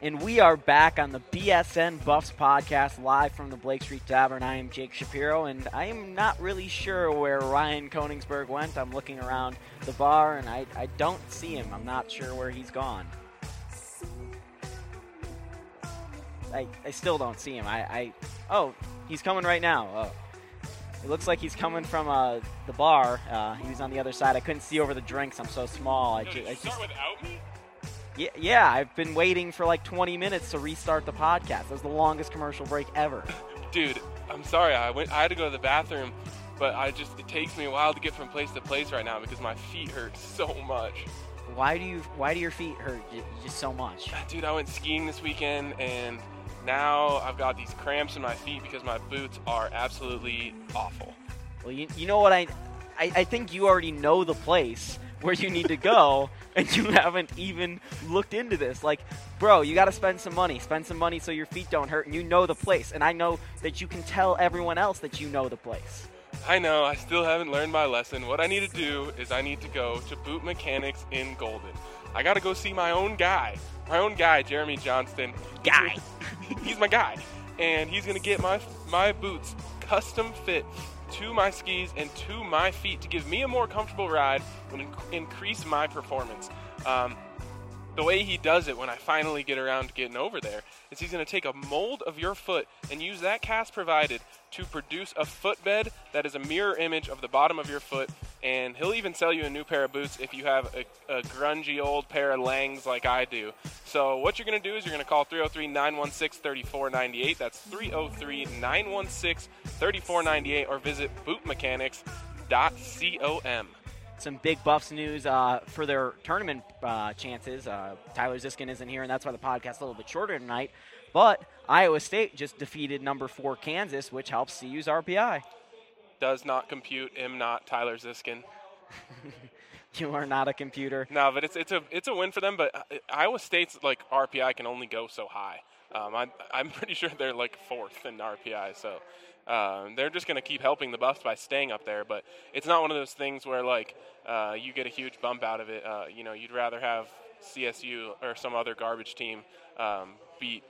And we are back on the BSN Buffs podcast live from the Blake Street Tavern. I am Jake Shapiro, and I am not really sure where Ryan Koenigsberg went. I'm looking around the bar, and I, I don't see him. I'm not sure where he's gone. I, I still don't see him. I, I oh, he's coming right now. Oh. It looks like he's coming from uh, the bar. Uh, he was on the other side. I couldn't see over the drinks. I'm so small. I, ju- I just without me? Yeah, yeah, I've been waiting for like 20 minutes to restart the podcast. That was the longest commercial break ever. Dude, I'm sorry. I went. I had to go to the bathroom, but I just it takes me a while to get from place to place right now because my feet hurt so much. Why do you? Why do your feet hurt just so much? Uh, dude, I went skiing this weekend and now I've got these cramps in my feet because my boots are absolutely awful. Well, you, you know what I, I I think you already know the place where you need to go, and you haven't even looked into this. Like, bro, you got to spend some money. Spend some money so your feet don't hurt, and you know the place. And I know that you can tell everyone else that you know the place. I know, I still haven't learned my lesson. What I need to do is I need to go to Boot Mechanics in Golden. I got to go see my own guy. My own guy, Jeremy Johnston. Guy. he's my guy. And he's to get my my boots custom fit to my skis and to my feet to give me a more comfortable ride and increase my performance. Um, the way he does it when I finally get around to getting over there is he's going to take a mold of your foot and use that cast provided to produce a footbed that is a mirror image of the bottom of your foot. And he'll even sell you a new pair of boots if you have a, a grungy old pair of Langes like I do. So, what you're going to do is you're going to call 303 916 3498. That's 303 916 3498 or visit bootmechanics.com. Some big Buffs news uh, for their tournament uh, chances. Uh, Tyler Ziskin isn't here, and that's why the podcast is a little bit shorter tonight. But Iowa State just defeated number four Kansas, which helps CU's RPI. Does not compute, am not Tyler Ziskin. You are not a computer. No, but it's it's a it's a win for them. But uh, Iowa State's like RPI can only go so high. Um, I'm I'm pretty sure they're like fourth in RPI. So Um, they're just going to keep helping the Buffs by staying up there, but it's not one of those things where like uh, you get a huge bump out of it. Uh, you know, you'd rather have CSU or some other garbage team um, beat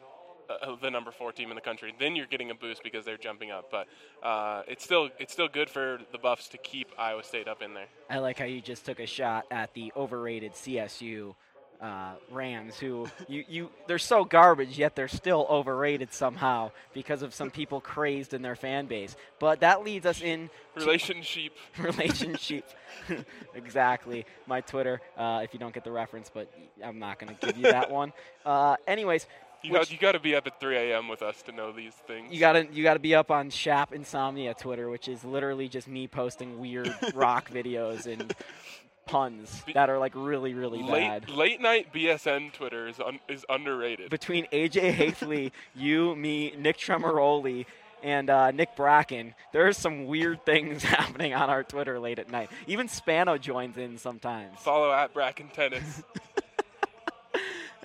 uh, the number four team in the country. Then you're getting a boost because they're jumping up. But uh, it's still it's still good for the Buffs to keep Iowa State up in there. I like how you just took a shot at the overrated CSU uh, Rams, who you, you they're so garbage, yet they're still overrated somehow because of some people crazed in their fan base. But that leads us in to- Relationship. relationship. exactly. My Twitter, uh, if you don't get the reference, but I'm not going to give you that one. Uh, anyways, You which- got, you got to be up at 3 a.m. with us to know these things. you gotta you gotta be up on Shap Insomnia Twitter, which is literally just me posting weird rock videos and puns that are like really really bad. late late night BSN Twitter is un, is underrated. Between AJ Haefele, you, me, Nick Tremoroli, and uh, Nick Bracken, there's some weird things happening on our Twitter late at night. Even Spano joins in sometimes. Follow at Bracken Tennis.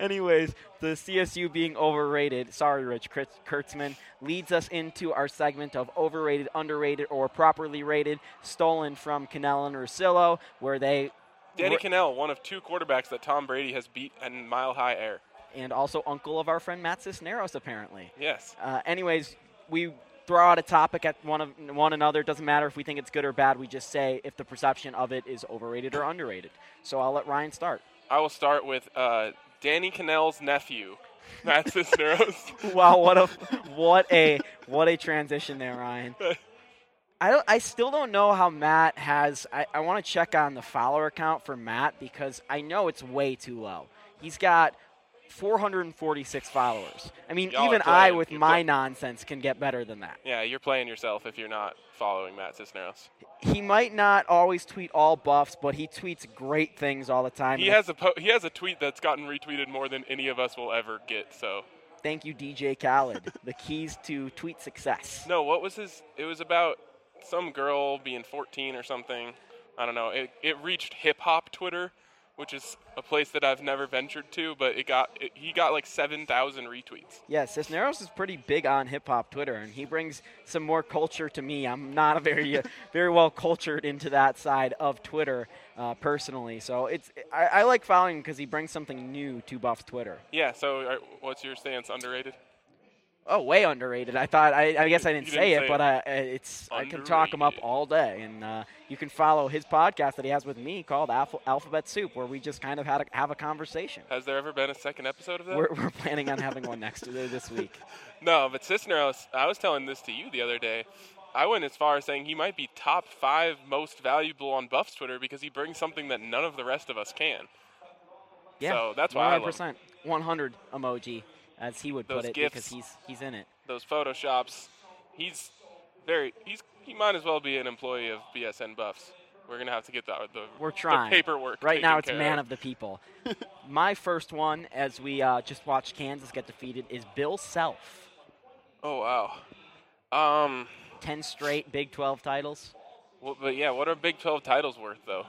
Anyways, the CSU being overrated, sorry, Rich Kurtzman, leads us into our segment of overrated, underrated, or properly rated, stolen from Kanell and Russillo, where they. Danny Kanell, one of two quarterbacks that Tom Brady has beat in mile high air. and also uncle of our friend Matt Cisneros, apparently. Yes. Uh, anyways, we throw out a topic at one of one another. It doesn't matter if we think it's good or bad. We just say if the perception of it is overrated or underrated. So I'll let Ryan start. I will start with uh, Danny Kanell's nephew, Matt Cisneros. wow, what a what a what a transition there, Ryan. I don't. I still don't know how Matt has. I, I want to check on the follower count for Matt because I know it's way too low. He's got 446 followers. I mean, Y'all even I, with You're my nonsense, can get better than that. yeah, you're playing yourself if you're not following Matt Cisneros. He might not always tweet all buffs, but he tweets great things all the time. He has a po- he has a tweet that's gotten retweeted more than any of us will ever get. So Thank you, DJ Khaled. the keys to tweet success. no, what was his? It was about some girl being 14 or something. I don't know. It it reached hip hop Twitter, which is a place that I've never ventured to, but it got it, he got like 7,000 retweets. Yeah, Cisneros is pretty big on hip hop Twitter, and he brings some more culture to me. I'm not a very, uh, very well cultured into that side of Twitter uh, personally, so it's I, I like following him because he brings something new to Buff's Twitter. Yeah. So uh, what's your stance? Underrated? Oh, way underrated. I thought I, I guess I didn't say didn't it, say but it. uh, it's I can talk him up all day, and uh, you can follow his podcast that he has with me called Alpha, Alphabet Soup, where we just kind of had a, have a conversation. Has there ever been a second episode of that? We're, we're planning on having one next this week. No, but Cisneros, I was telling this to you the other day. I went as far as saying he might be top five most valuable on Buff's Twitter because he brings something that none of the rest of us can. Yeah, So that's why I love 100%. 100 emoji, as he would put it, gifs. because he's he's in it. Those photoshops, he's very he's he might as well be an employee of BSN Buffs. We're gonna have to get the the, We're trying the paperwork. Right now, it's man of. of the people. My first one, as we uh, just watched Kansas get defeated, is Bill Self. Oh wow. Um. Ten straight Big 12 titles. Well, but yeah, what are Big 12 titles worth though?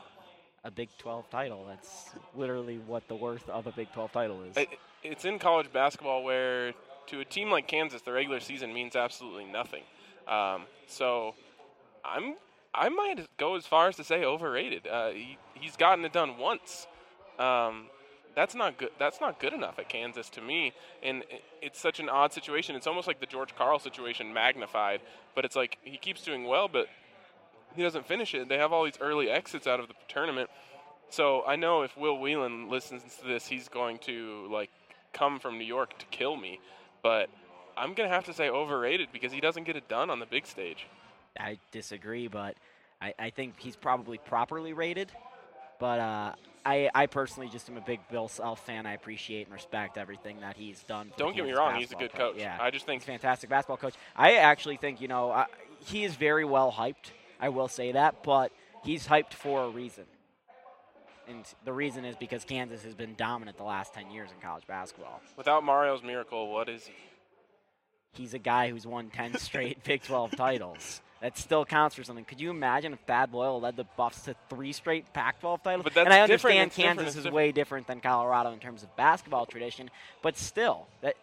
A Big 12 title. That's literally what the worth of a Big 12 title is. It, it's in college basketball where to a team like Kansas, the regular season means absolutely nothing. Um, so I'm I might go as far as to say overrated. Uh, he, he's gotten it done once. Um, that's not good. That's not good enough at Kansas to me. And it- it's such an odd situation. It's almost like the George Karl situation magnified. But it's like he keeps doing well, but he doesn't finish it. They have all these early exits out of the tournament. So I know if Will Whelan listens to this, he's going to like come from New York to kill me. But I'm gonna have to say overrated because he doesn't get it done on the big stage. I disagree, but I, I think he's probably properly rated. But uh, I, I personally just am a big Bill Self fan. I appreciate and respect everything that he's done. For Don't get me wrong, he's a good pro- coach. Yeah, I just think he's a fantastic basketball coach. I actually think you know I, he is very well hyped. I will say that, but he's hyped for a reason. And the reason is because Kansas has been dominant the last 10 years in college basketball. without Mario's miracle, what is he? He's a guy who's won 10 straight Big 12 titles. That still counts for something. Could you imagine if Tad Boyle led the Buffs to three straight Pac-12 titles? But that's and I understand different, Kansas is different. way different than Colorado in terms of basketball tradition, but still, that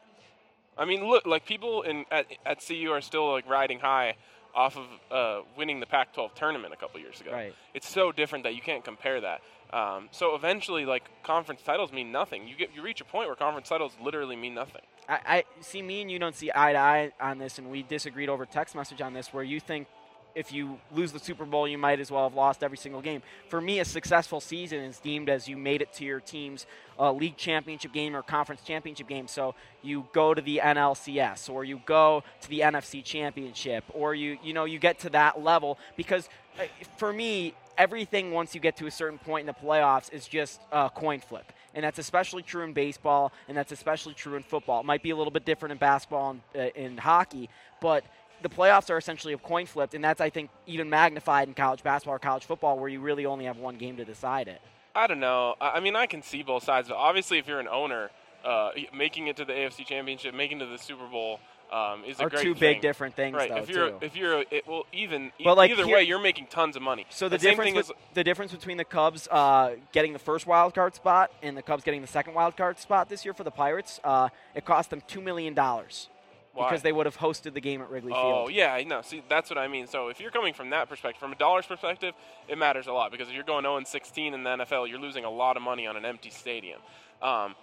I mean, look, like people in at, at CU are still like riding high off of uh, winning the Pac-12 tournament a couple years ago. Right. It's so different that you can't compare that. Um, so eventually, like conference titles mean nothing. You get you reach a point where conference titles literally mean nothing. I, I see me and you don't see eye to eye on this, and we disagreed over text message on this, where you think if you lose the Super Bowl, you might as well have lost every single game. For me, a successful season is deemed as you made it to your team's uh, league championship game or conference championship game. So you go to the NLCS or you go to the NFC championship or you you know you get to that level because uh, for me everything once you get to a certain point in the playoffs is just a coin flip. And that's especially true in baseball, and that's especially true in football. It might be a little bit different in basketball and uh, in hockey, but the playoffs are essentially a coin flip, and that's, I think, even magnified in college basketball or college football where you really only have one game to decide it. I don't know. I mean, I can see both sides, but obviously, if you're an owner, uh, making it to the AFC Championship, making it to the Super Bowl um, is a Are great two thing. big different things, right? though, if you're too. if you're it, well, even e- But, like, either here- way, you're making tons of money. So the, same difference with, is the difference between the Cubs uh, getting the first wild card spot and the Cubs getting the second wild card spot this year for the Pirates, uh, it cost them two million dollars because they would have hosted the game at Wrigley Oh Field. Oh yeah, no. See, that's what I mean. So if you're coming from that perspective, from a dollar's perspective, it matters a lot because if you're going 0 16 in the NFL, you're losing a lot of money on an empty stadium. Um,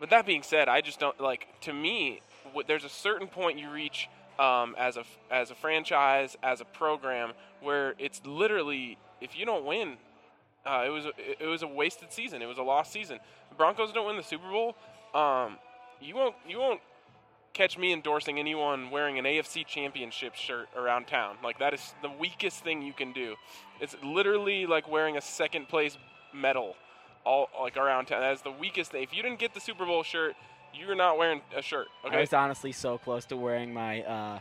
but that being said, I just don't like. To me, there's a certain point you reach um, as a as a franchise, as a program, where it's literally if you don't win, uh, it was a, it was a wasted season. It was a lost season. The Broncos don't win the Super Bowl. Um, you won't you won't catch me endorsing anyone wearing an AFC Championship shirt around town. Like that is the weakest thing you can do. It's literally like wearing a second place medal all like around town. That is the weakest thing. If you didn't get the Super Bowl shirt, you're not wearing a shirt. I was honestly so close to wearing my uh,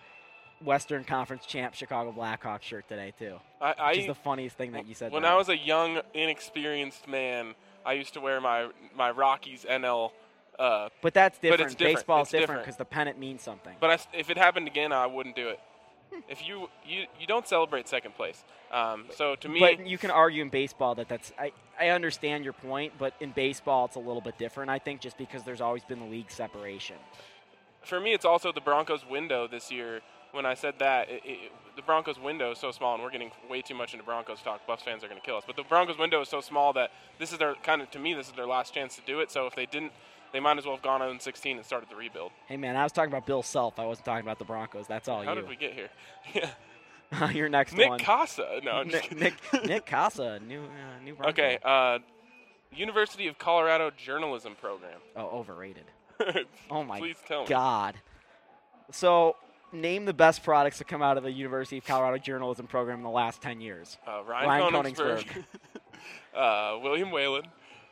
Western Conference champ Chicago Blackhawks shirt today too. I, I which is the funniest thing that you said. When that. I was a young, inexperienced man, I used to wear my my Rockies NL. Uh, but that's different. But it's different. Baseball's It's different because the pennant means something. But I if it happened again, I wouldn't do it. If you you you don't celebrate second place. Um, so to me, but you can argue in baseball that that's I, I understand your point, but in baseball it's a little bit different. I think just because there's always been the league separation. for me, it's also the Broncos window this year. When I said that, it, it, the Broncos window is so small, and we're getting way too much into Broncos talk. Buffs fans are going to kill us. But the Broncos window is so small that this is their kind of to me, this is their last chance to do it. So if they didn't, they might as well have gone 0 16 and started the rebuild. Hey man, I was talking about Bill Self. I wasn't talking about the Broncos. That's all How you. did we get here? Yeah. Your next one. Nick one. Kasa. No, I'm Nick. Nick Nick Kasa, new uh, new Bronco. Okay, uh, University of Colorado journalism program. Oh, overrated. oh my Please tell me. God. So, name the best products to come out of the University of Colorado journalism program in the last ten years. Uh, Ryan, Koenigsberg. uh, William Whalen.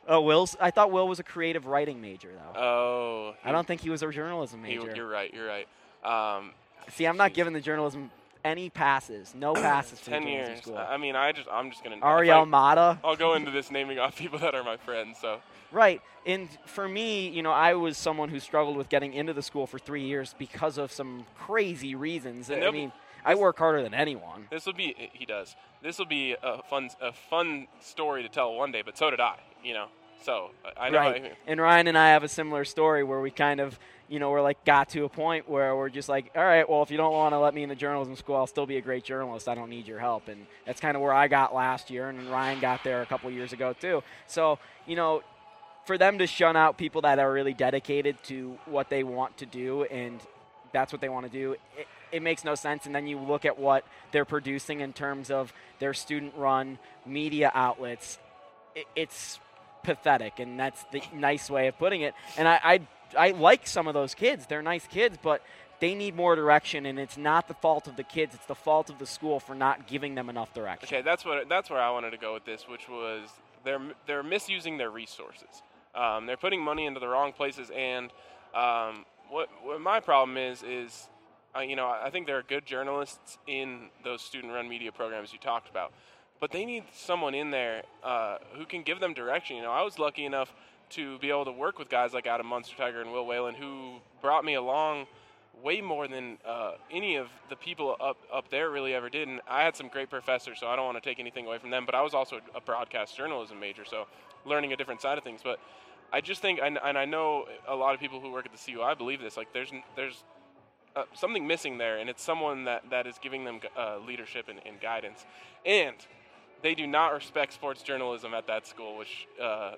Oh, Will's. I thought Will was a creative writing major though. Oh. I don't think he was a journalism he- major. You're right. You're right. Um, See, I'm not giving the journalism any passes. No passes Ten years. school. I mean, I just, I'm just gonna. Ariel I- Mata. I'll go into this naming off people that are my friends. So. Right. And for me, you know, I was someone who struggled with getting into the school for three years because of some crazy reasons. And I mean, I work harder than anyone. This will be. He does. This will be a fun, a fun story to tell one day. But so did I. You know. So I I know. right. I, and Ryan and I have a similar story where we kind of, you know, we're like got to a point where we're just like, all right, well, if you don't want to let me in the journalism school, I'll still be a great journalist. I don't need your help. And that's kind of where I got last year, and Ryan got there a couple years ago too. So, you know, for them to shun out people that are really dedicated to what they want to do and that's what they want to do. It, it makes no sense. And then you look at what they're producing in terms of their student run media outlets. It, it's pathetic, and that's the nice way of putting it. And I, I, I like some of those kids. They're nice kids, but they need more direction, and it's not the fault of the kids. It's the fault of the school for not giving them enough direction. Okay, that's what that's where I wanted to go with this, which was they're they're misusing their resources. Um, they're putting money into the wrong places, and um, what what my problem is is, uh, you know, I think there are good journalists in those student-run media programs you talked about, but they need someone in there uh, who can give them direction. You know, I was lucky enough to be able to work with guys like Adam Munsterteiger and Will Whalen, who brought me along way more than uh, any of the people up up there really ever did. And I had some great professors, so I don't want to take anything away from them. But I was also a broadcast journalism major, so learning a different side of things. But I just think, and, and I know a lot of people who work at the CUI believe this. Like, there's there's uh, something missing there, and it's someone that, that is giving them uh, leadership and, and, guidance. And they do not respect sports journalism at that school, which uh,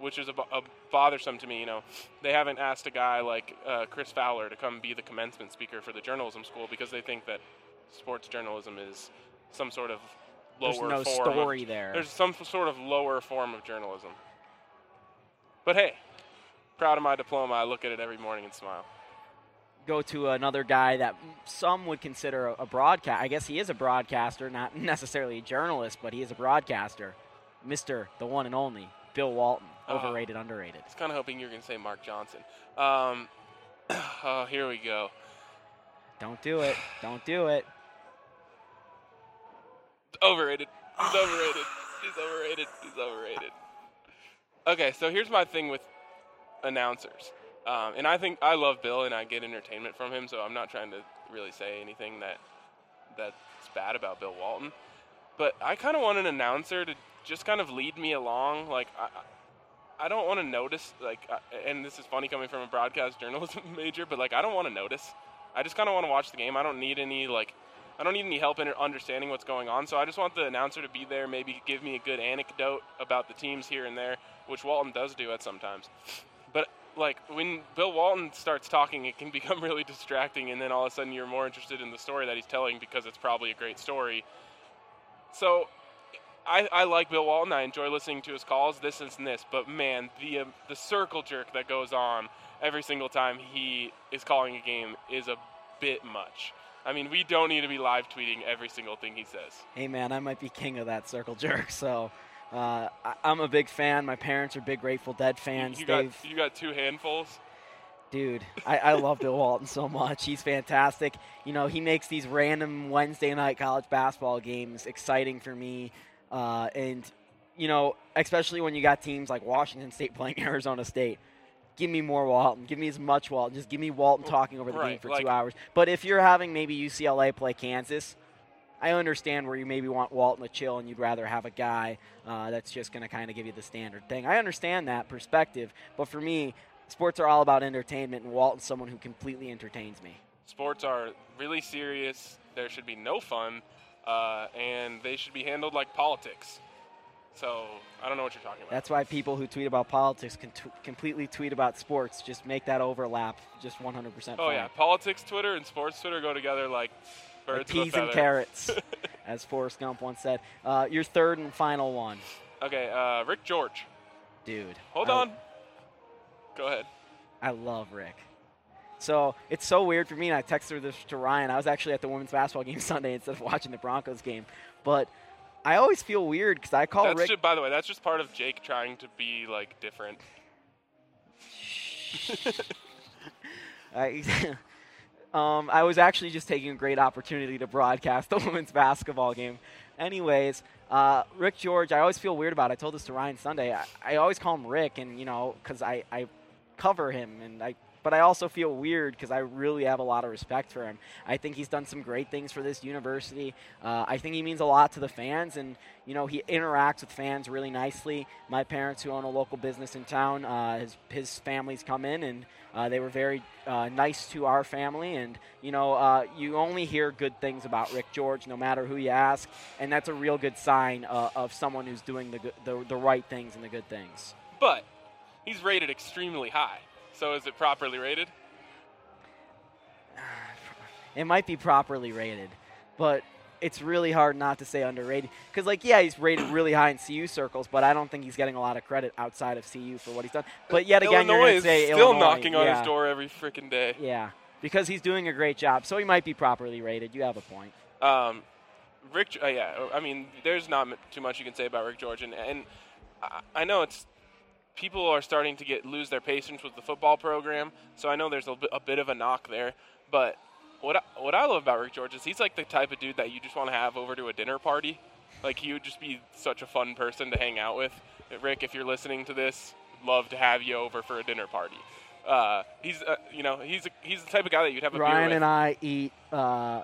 which is a, a, bothersome to me. You know, they haven't asked a guy like uh, Chris Fowler to come be the commencement speaker for the journalism school because they think that sports journalism is some sort of lower There's no form. story of, there. There's some sort of lower form of journalism. But hey, proud of my diploma. I look at it every morning and smile. Go to another guy that some would consider a, a broadcast. I guess he is a broadcaster, not necessarily a journalist, but he is a broadcaster. Mister, the one and only Bill Walton, overrated, uh, underrated. I was kind of hoping you were going to say Mark Johnson. Um, oh, here we go. Don't do it. Don't do it. Overrated. He's overrated. He's overrated. He's overrated. Okay, so here's my thing with announcers. Um, and I think I love Bill and I get entertainment from him, so I'm not trying to really say anything that that's bad about Bill Walton. But I kind of want an announcer to just kind of lead me along. Like, I, I don't want to notice, like, and this is funny coming from a broadcast journalism major, but like, I don't want to notice. I just kind of want to watch the game. I don't need any, like, I don't need any help in understanding what's going on. So I just want the announcer to be there, maybe give me a good anecdote about the teams here and there, which Walton does do at sometimes. Like when Bill Walton starts talking, it can become really distracting, and then all of a sudden you're more interested in the story that he's telling because it's probably a great story. So I, I like Bill Walton. I enjoy listening to his calls, this and this. But man, the uh, the circle jerk that goes on every single time he is calling a game is a bit much. I mean, we don't need to be live tweeting every single thing he says. Hey man, I might be king of that circle jerk. So uh, I, am a big fan. My parents are big Grateful Dead fans. You, you got you got two handfuls. Dude, I, I love Bill Walton so much. He's fantastic. You know, he makes these random Wednesday night college basketball games exciting for me. Uh, and, you know, especially when you got teams like Washington State playing Arizona State. Give me more Walton. Give me as much Walton. Just give me Walton talking over the right, game for like, two hours. But if you're having maybe UCLA play Kansas, I understand where you maybe want Walton to chill and you'd rather have a guy uh, that's just going to kind of give you the standard thing. I understand that perspective, but for me, sports are all about entertainment, and Walton's someone who completely entertains me. Sports are really serious. There should be no fun, uh, and they should be handled like politics. So I don't know what you're talking about. That's why people who tweet about politics can t- completely tweet about sports. Just make that overlap just 100%. Oh fun. yeah, politics Twitter and sports Twitter go together like like peas and carrots, as Forrest Gump once said. Uh, your third and final one. Okay, uh, Rick George. Dude. Hold I, on. Go ahead. I love Rick. So it's so weird for me, and I texted this to Ryan. I was actually at the women's basketball game Sunday instead of watching the Broncos game. But I always feel weird because I call that's Rick. Just, by the way, that's just part of Jake trying to be like different. I, um, I was actually just taking a great opportunity to broadcast the women's basketball game. Anyways, uh, Rick George, I always feel weird about. It. I told this to Ryan Sunday. I, I always call him Rick, and you know, because I, I cover him and I but I also feel weird because I really have a lot of respect for him. I think he's done some great things for this university. Uh, I think he means a lot to the fans, and you know he interacts with fans really nicely. My parents, who own a local business in town, uh, his his families come in and uh, they were very uh, nice to our family. And you know uh, you only hear good things about Rick George, no matter who you ask, and that's a real good sign uh, of someone who's doing the, the the right things and the good things. But he's rated extremely high. So is it properly rated? It might be properly rated, but it's really hard not to say underrated. Because, like, yeah, he's rated really high in CU circles, but I don't think he's getting a lot of credit outside of CU for what he's done. But yet again, Illinois you're say still Illinois, knocking on yeah. his door every freaking day. Yeah, because he's doing a great job. So he might be properly rated. You have a point. Um, Rick, uh, yeah, I mean, there's not too much you can say about Rick George, and, and I know it's people are starting to get lose their patience with the football program. So I know there's a, a bit of a knock there, but what I, what I love about Rick George is he's like the type of dude that you just want to have over to a dinner party. Like he would just be such a fun person to hang out with. Rick, if you're listening to this, love to have you over for a dinner party. Uh, he's uh, you know he's a, he's the type of guy that you'd have a Ryan beer with. and I eat uh,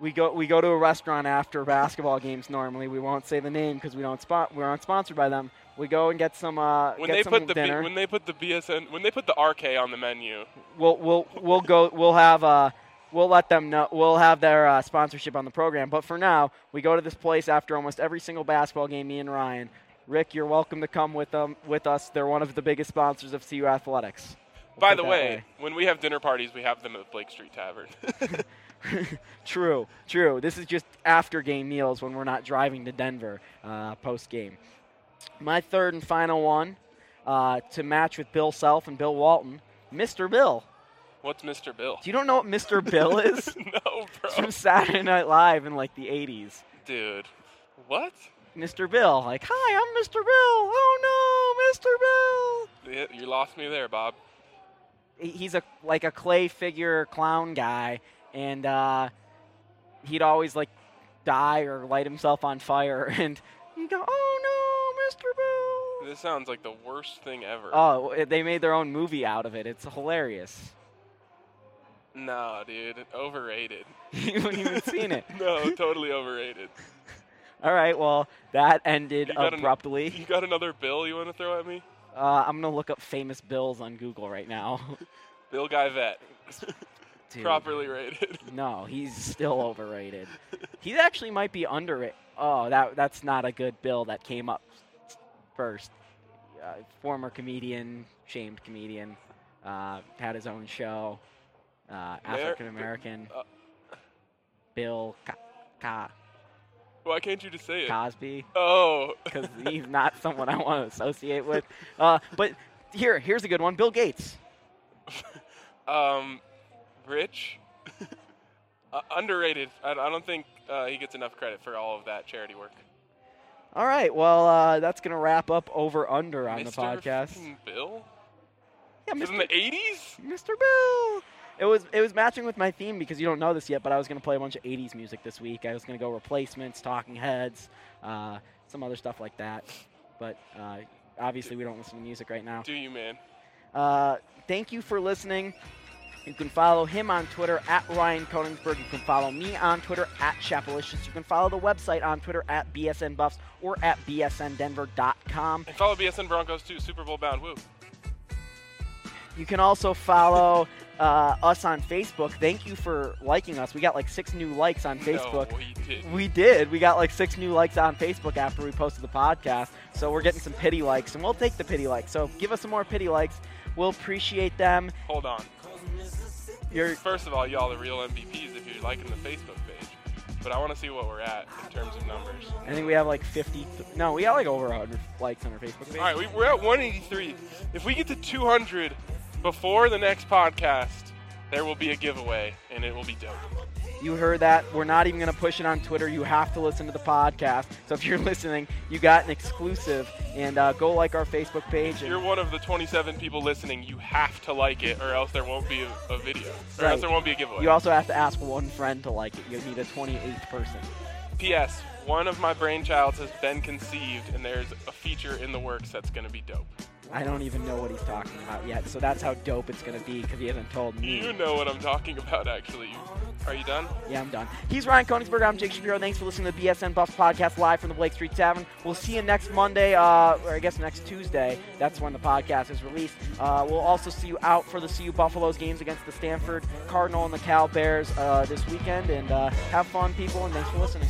we go we go to a restaurant after basketball games. Normally, we won't say the name because we don't spot we're not sponsored by them. We go and get some uh, When get they some put the B- when they put the BSN when they put the RK on the menu, we'll we'll we'll go we'll have uh we'll let them know we'll have their uh, sponsorship on the program. But for now we go to this place after almost every single basketball game me and ryan. Rick you're welcome to come with them with us. They're one of the biggest sponsors of cu athletics. We'll by the that way, when we have dinner parties, we have them at Blake Street Tavern. true true. This is just after game meals when we're not driving to denver uh, post game my third and final one uh, to match with bill self and bill walton mr bill What's Mr. Bill? Do you don't know what Mr. Bill is? no, bro. It's from Saturday Night Live in like the 80s. Dude, what? Mr. Bill, like, hi, I'm Mr. Bill. Oh no, Mr. Bill. Yeah, You lost me there, Bob. He's a like a clay figure clown guy, and uh, he'd always like die or light himself on fire, and you go, oh no, Mr. Bill. This sounds like the worst thing ever. Oh, they made their own movie out of it. It's hilarious. no, dude, overrated. you haven't even seen it. no, totally overrated. All right, well, that ended You got an- abruptly. You got another bill you want to throw at me? Uh, I'm gonna look up famous bills on Google right now. Bill Guy Vet. Dude. Properly rated. No, he's still overrated. he actually might be underrated. Oh, that that's not a good bill that came up first. Uh, former comedian, shamed comedian, uh, had his own show. Uh, African American. uh, Bill Ca- Ca- Why can't you just say it? Cosby. Oh. because he's not someone I want to associate with. Uh, but here, here's a good one. Bill Gates. Um, Rich. uh, underrated. I, I don't think uh, he gets enough credit for all of that charity work. All right, well, uh, that's gonna wrap up over under on the podcast. Bill? Yeah, is in the 80s? Mr. Bill. It was it was matching with my theme because you don't know this yet, but I was gonna play a bunch of '80s music this week. I was gonna go replacements, Talking Heads, uh, some other stuff like that. But uh, obviously, we don't listen to music right now. Do you, man? Uh, thank you for listening. You can follow him on Twitter at Ryan Koenigsberg. You can follow me on Twitter at Chapelicious. You can follow the website on Twitter at BSN Buffs or at BSNDenver.com. And follow BSN Broncos too. Super Bowl bound. Woo. You can also follow uh, us on Facebook. Thank you for liking us. We got like six new likes on Facebook. No, we did. We did. We got like six new likes on Facebook after we posted the podcast. So we're getting some pity likes, and we'll take the pity likes. So give us some more pity likes. We'll appreciate them. Hold on. You're First of all, y'all the real MVPs if you're liking the Facebook page. But I want to see what we're at in terms of numbers. I think we have like 50. No, we got like over 100 likes on our Facebook page. All right, we, we're at 183. If we get to 200 before the next podcast, there will be a giveaway, and it will be dope. You heard that. We're not even going to push it on Twitter. You have to listen to the podcast. So if you're listening, you got an exclusive. And uh, go like our Facebook page. If you're one of the 27 people listening, you have to like it, or else there won't be a, a video, or Right. else there won't be a giveaway. you also have to ask one friend to like it. You need a 28th person. P.S. One of my brainchilds has been conceived, and there's a feature in the works that's going to be dope. I don't even know what he's talking about yet. So that's how dope it's going to be because he hasn't told me. You know what I'm talking about, actually. Are you done? Yeah, I'm done. He's Ryan Koenigsberg. I'm Jake Shapiro. Thanks for listening to the BSN Buffs podcast live from the Blake Street Tavern. We'll see you next Monday, uh, or I guess next Tuesday. That's when the podcast is released. Uh, we'll also see you out for the CU Buffaloes games against the Stanford Cardinal and the Cal Bears uh, this weekend. And uh, have fun, people, and thanks for listening.